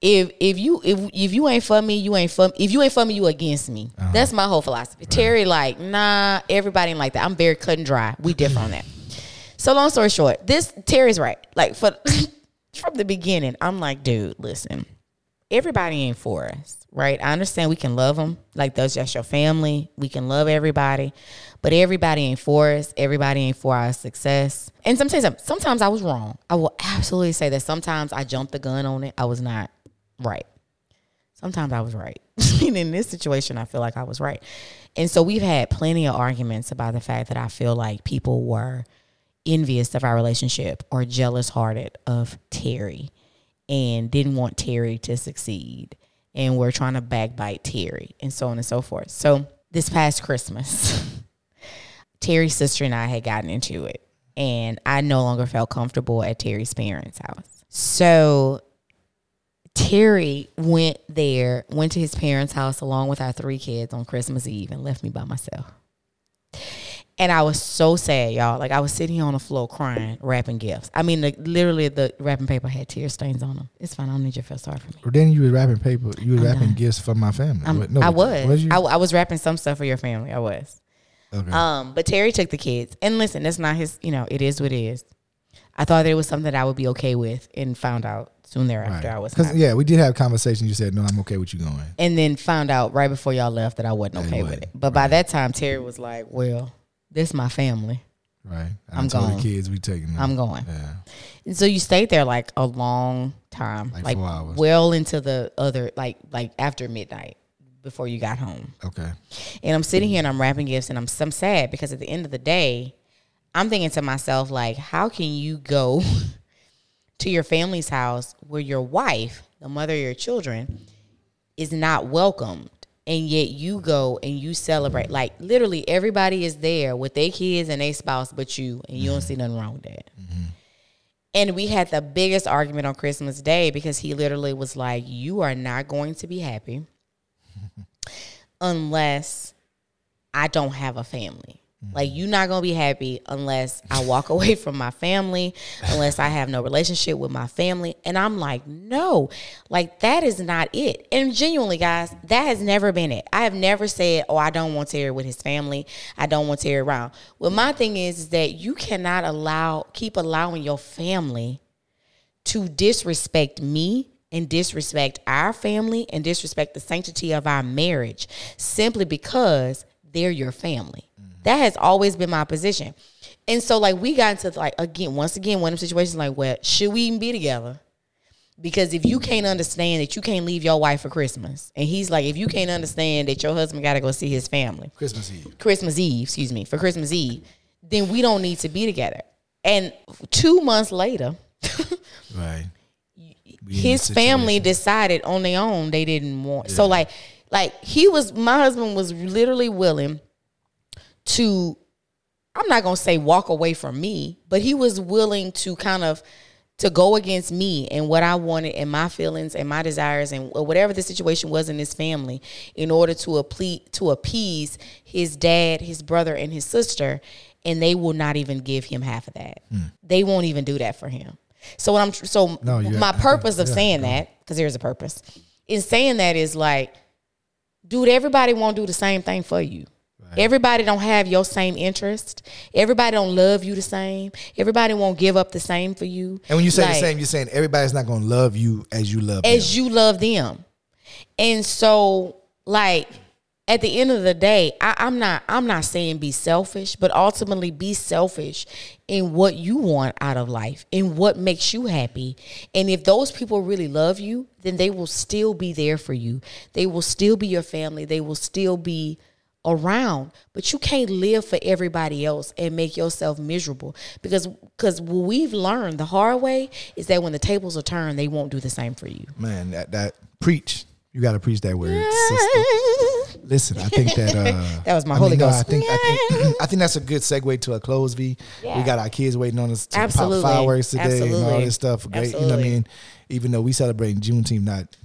If if you if if you ain't for me, you ain't for if you ain't for me, you against me. Uh-huh. That's my whole philosophy. Terry like nah, everybody ain't like that. I'm very cut and dry. We differ on that. So long story short, this Terry's right. Like for (laughs) from the beginning, I'm like, dude, listen everybody ain't for us, right? I understand we can love them, like those just your family. We can love everybody, but everybody ain't for us. Everybody ain't for our success. And sometimes, sometimes I was wrong. I will absolutely say that sometimes I jumped the gun on it. I was not right. Sometimes I was right. (laughs) and in this situation, I feel like I was right. And so we've had plenty of arguments about the fact that I feel like people were envious of our relationship or jealous hearted of Terry and didn't want Terry to succeed and were trying to backbite Terry and so on and so forth. So this past Christmas, (laughs) Terry's sister and I had gotten into it and I no longer felt comfortable at Terry's parents' house. So Terry went there, went to his parents' house along with our three kids on Christmas Eve and left me by myself. And I was so sad, y'all. Like I was sitting here on the floor crying, wrapping gifts. I mean, the, literally the wrapping paper had tear stains on them. It's fine. I don't need you to feel sorry for me. Or then you were wrapping paper. You were I'm wrapping not. gifts for my family. I'm- no, I was. you? I, I was wrapping some stuff for your family. I was. okay. Um, but Terry took the kids. And listen, that's not his. You know, it is what it is. I thought that it was something that I would be okay with, and found out soon thereafter I was Because yeah, we did have a conversation. You said no, I'm okay with you going. And then found out right before y'all left that I wasn't okay with it. But by that time, Terry was like, "Well, this is my family. Right. I I'm told gone. the kids we taking them. I'm going." Yeah. And so you stayed there like a long time, Like like, four hours. well into the other, like like after midnight before you got home. Okay. And I'm sitting here and I'm wrapping gifts and I'm I'm sad because at the end of the day, I'm thinking to myself like, how can you go (laughs) to your family's house where your wife, the mother of your children, is not welcomed? And yet you go and you celebrate. Like literally everybody is there with their kids and their spouse but you, and you don't see mm-hmm. nothing wrong with that. Mm-hmm. And we had the biggest argument on Christmas Day because he literally was like, You are not going to be happy (laughs) unless I don't have a family. Like you're not gonna be happy unless I walk (laughs) away from my family, unless I have no relationship with my family. And I'm like, no, like that is not it. And genuinely, guys, that has never been it. I have never said, oh, I don't want Terry with his family. I don't want Terry around. Well, my thing is, is that you cannot allow, keep allowing your family to disrespect me and disrespect our family and disrespect the sanctity of our marriage simply because they're your family. That has always been my position. And so like we got into like again, once again, one of them situations like, well, should we even be together? Because if you can't understand that you can't leave your wife for Christmas, and he's like, if you can't understand that your husband got to go see his family, Christmas Eve. Christmas Eve, excuse me, for Christmas Eve, then we don't need to be together. And two months later, (laughs) Right. His family decided on their own they didn't want. So like, like he was, my husband was literally willing to, I'm not gonna say walk away from me, but he was willing to kind of to go against me and what I wanted and my feelings and my desires and whatever the situation was in his family in order to apple- to appease his dad, his brother, and his sister, and they will not even give him half of that. They won't even do that for him. So what I'm so No, you- my purpose of yeah, saying no. that because there's a purpose in saying that is like, dude, everybody won't do the same thing for you. Everybody don't have your same interest. Everybody don't love you the same. Everybody won't give up the same for you. And when you say Like, the same, you're saying everybody's not going to love you as you love them. as them. you love them. And so, like, at the end of the day, I, I'm not I'm not saying be selfish, but ultimately be selfish in what you want out of life and what makes you happy. And if those people really love you, then they will still be there for you. They will still be your family. They will still be around but you can't live for everybody else and make yourself miserable because because what we've learned the hard way is that when the tables are turned they won't do the same for you Man, that, that preach. You got to preach that word, sister. Listen, I think that uh, (laughs) That was my I Holy no, Ghost. I think I think (laughs) I think that's a good segue to a close. V. Yeah. We got our kids waiting on us to Absolutely. pop fireworks today and all this stuff. Great, you know what I mean. Even though we celebrating Juneteenth, not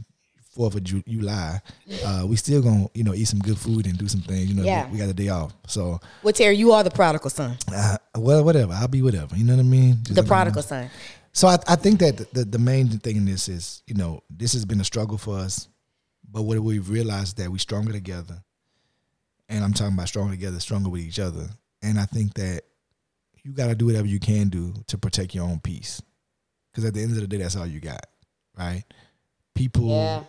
Fourth of Ju- July, uh, we still gonna you know eat some good food and do some things. You know, Yeah. we, we got a day off, so well terry you are the prodigal son uh, well, whatever. I'll be whatever. You know what I mean. Just the prodigal know. son So I, I think that the, the main thing in this is, you know, this has been a struggle for us, but what we've realized is that we're stronger together. And I'm talking about stronger together, stronger with each other. And I think that you got to do whatever you can do to protect your own peace. Because at the end of the day, that's all you got, right? People Yeah.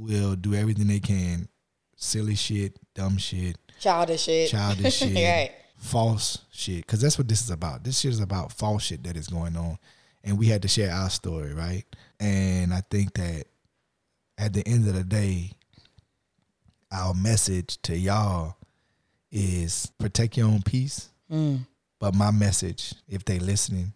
Will do everything they can, silly shit, dumb shit, childish shit childish (laughs) shit, right false shit. Because that's what this is about. This shit is about false shit that is going on, and we had to share our story, right? And I think that at the end of the day, our message to y'all is protect your own peace. Mm. But my message, if they listening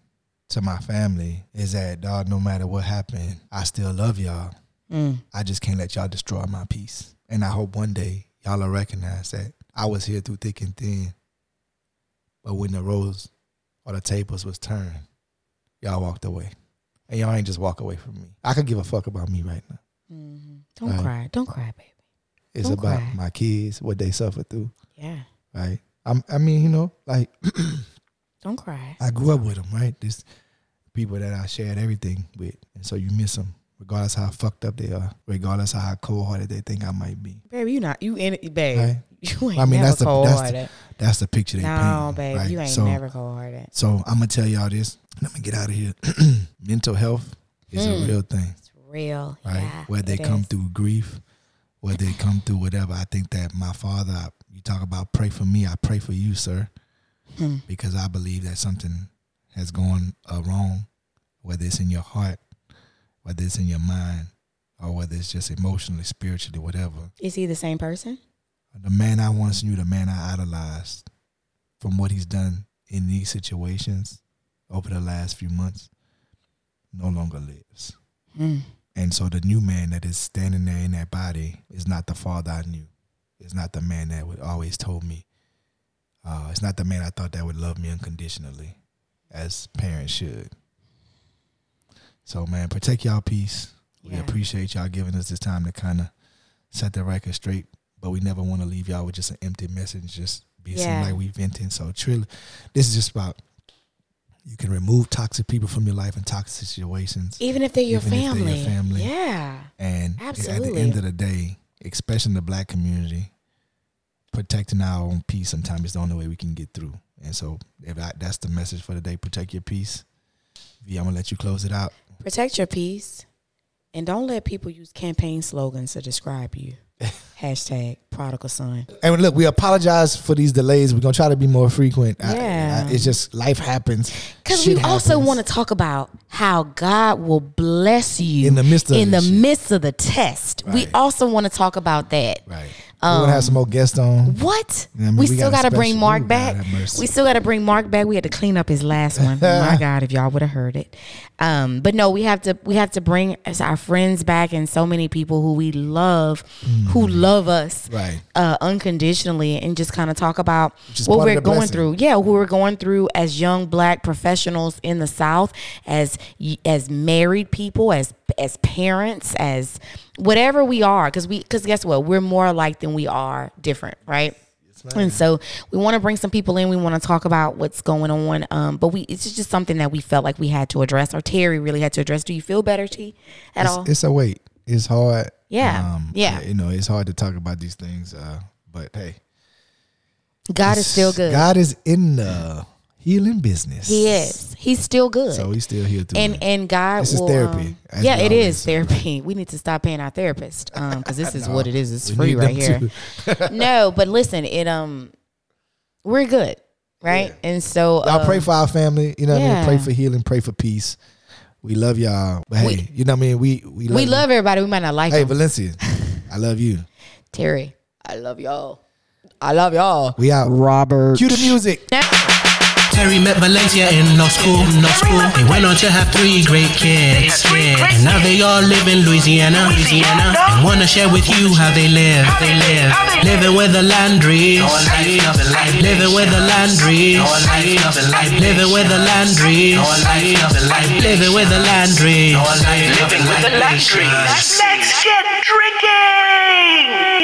to my family, is that dog, no matter what happened, I still love y'all. Mm. I just can't let y'all destroy my peace. And I hope one day y'all will recognize that I was here through thick and thin. But when the roles or the tables was turned, y'all walked away. And y'all ain't just walk away from me. I could give a fuck about me right now. don't Right. cry don't cry baby It's Don't about cry. my kids, what they suffer through, yeah right? I'm, I mean, you know, like (clears throat) don't cry I grew up with them, right? This people that I shared everything with, and so you miss them, regardless how fucked up they are, regardless of how cold hearted they think I might be. baby you not you in it babe Right. (laughs) You ain't I mean, never that's the cold that's hearted. the, that's the picture they No, paint. babe, right? you ain't so, never cold hearted. So I'm gonna tell y'all this. Let me get out of here. (clears throat) Mental health is a real thing, It's real. right? Yeah, whether they come is. through grief, whether they come through whatever. I think that my father, I- you talk about pray for me, I pray for you, sir, Hmm. because I believe that something has gone uh, wrong, whether it's in your heart, whether it's in your mind, or whether it's just emotionally, spiritually, whatever. Is he the same person? The man I once knew, the man I idolized, from what he's done in these situations over the last few months, no longer lives. Hmm. And so the new man that is standing there in that body is not the father I knew. It's not the man that would always told me. Uh, it's not the man I thought that would love me unconditionally, as parents should. So man, protect y'all peace. We appreciate y'all giving us this time to kind of set the record straight, but we never want to leave y'all with just an empty message. Just be Yeah. like we venting. So truly, this is just about you can remove toxic people from your life and toxic situations. Even if they're your if they're family. your family. Yeah. And at the end of the day, especially in the black community, protecting our own peace sometimes is the only way we can get through. And so if I, that's the message for the day, protect your peace. V, I'm gonna let you close it out. Protect your peace. And don't let people use campaign slogans to describe you. (laughs) Hashtag prodigal son. And look, we apologize for these delays. We're gonna try to be more frequent. Yeah. I- it's just life happens. Because we also want to talk about how God will bless you In the midst of in the shit. midst of the test. We also want to talk about that. Right. We want to have some more guests on. What? I mean, we, we still got to bring Mark Ooh, back. We still got to bring Mark back. We had to clean up his last one. (laughs) My God, if y'all would have heard it. Um, but no, we have to we have to bring our friends back and so many people who we love, who love us Mm. Right. uh, unconditionally, and just kind of talk about what we're going blessing. through. Yeah, who we're going through as young black professionals in the South, as as married people, as as parents, as whatever we are. Because we because guess what, we're more alike than we are different, right? And so we want to bring some people in. We want to talk about what's going on. Um, but we it's just something that we felt like we had to address, or Terry really had to address. Do you feel better, T, at all? It's, it's a wait. It's hard. Yeah. Um, Yeah. You know, it's hard to talk about these things. Uh, but hey, God is still good. God is in the healing business. he is. He's still good. So he's still here through. and it. and God This is will, therapy, um, yeah, we it always is say. therapy. (laughs) We need to stop paying our therapist because this (laughs) is what it is. It's free right here. (laughs) no, but listen, it um, we're good, right? And so Y'all um, pray for our family. You know what I mean? Pray for healing. Pray for peace. We love y'all. But hey, We- you know what I mean? We we love we you. love everybody. We might not like Hey, them. Valencia, I love you. Terry, I love y'all. I love y'all. We out. Robert. Cue the music. Terry met Valencia in law school, In law school. They went on to have three great kids, yeah. And now they all live in Louisiana, Louisiana. And wanna share with you how they live, they live. Living with the Landrys, living with the Landrys, living with the Landrys, living with the Landrys. Living with the luxury. Let's get drinking.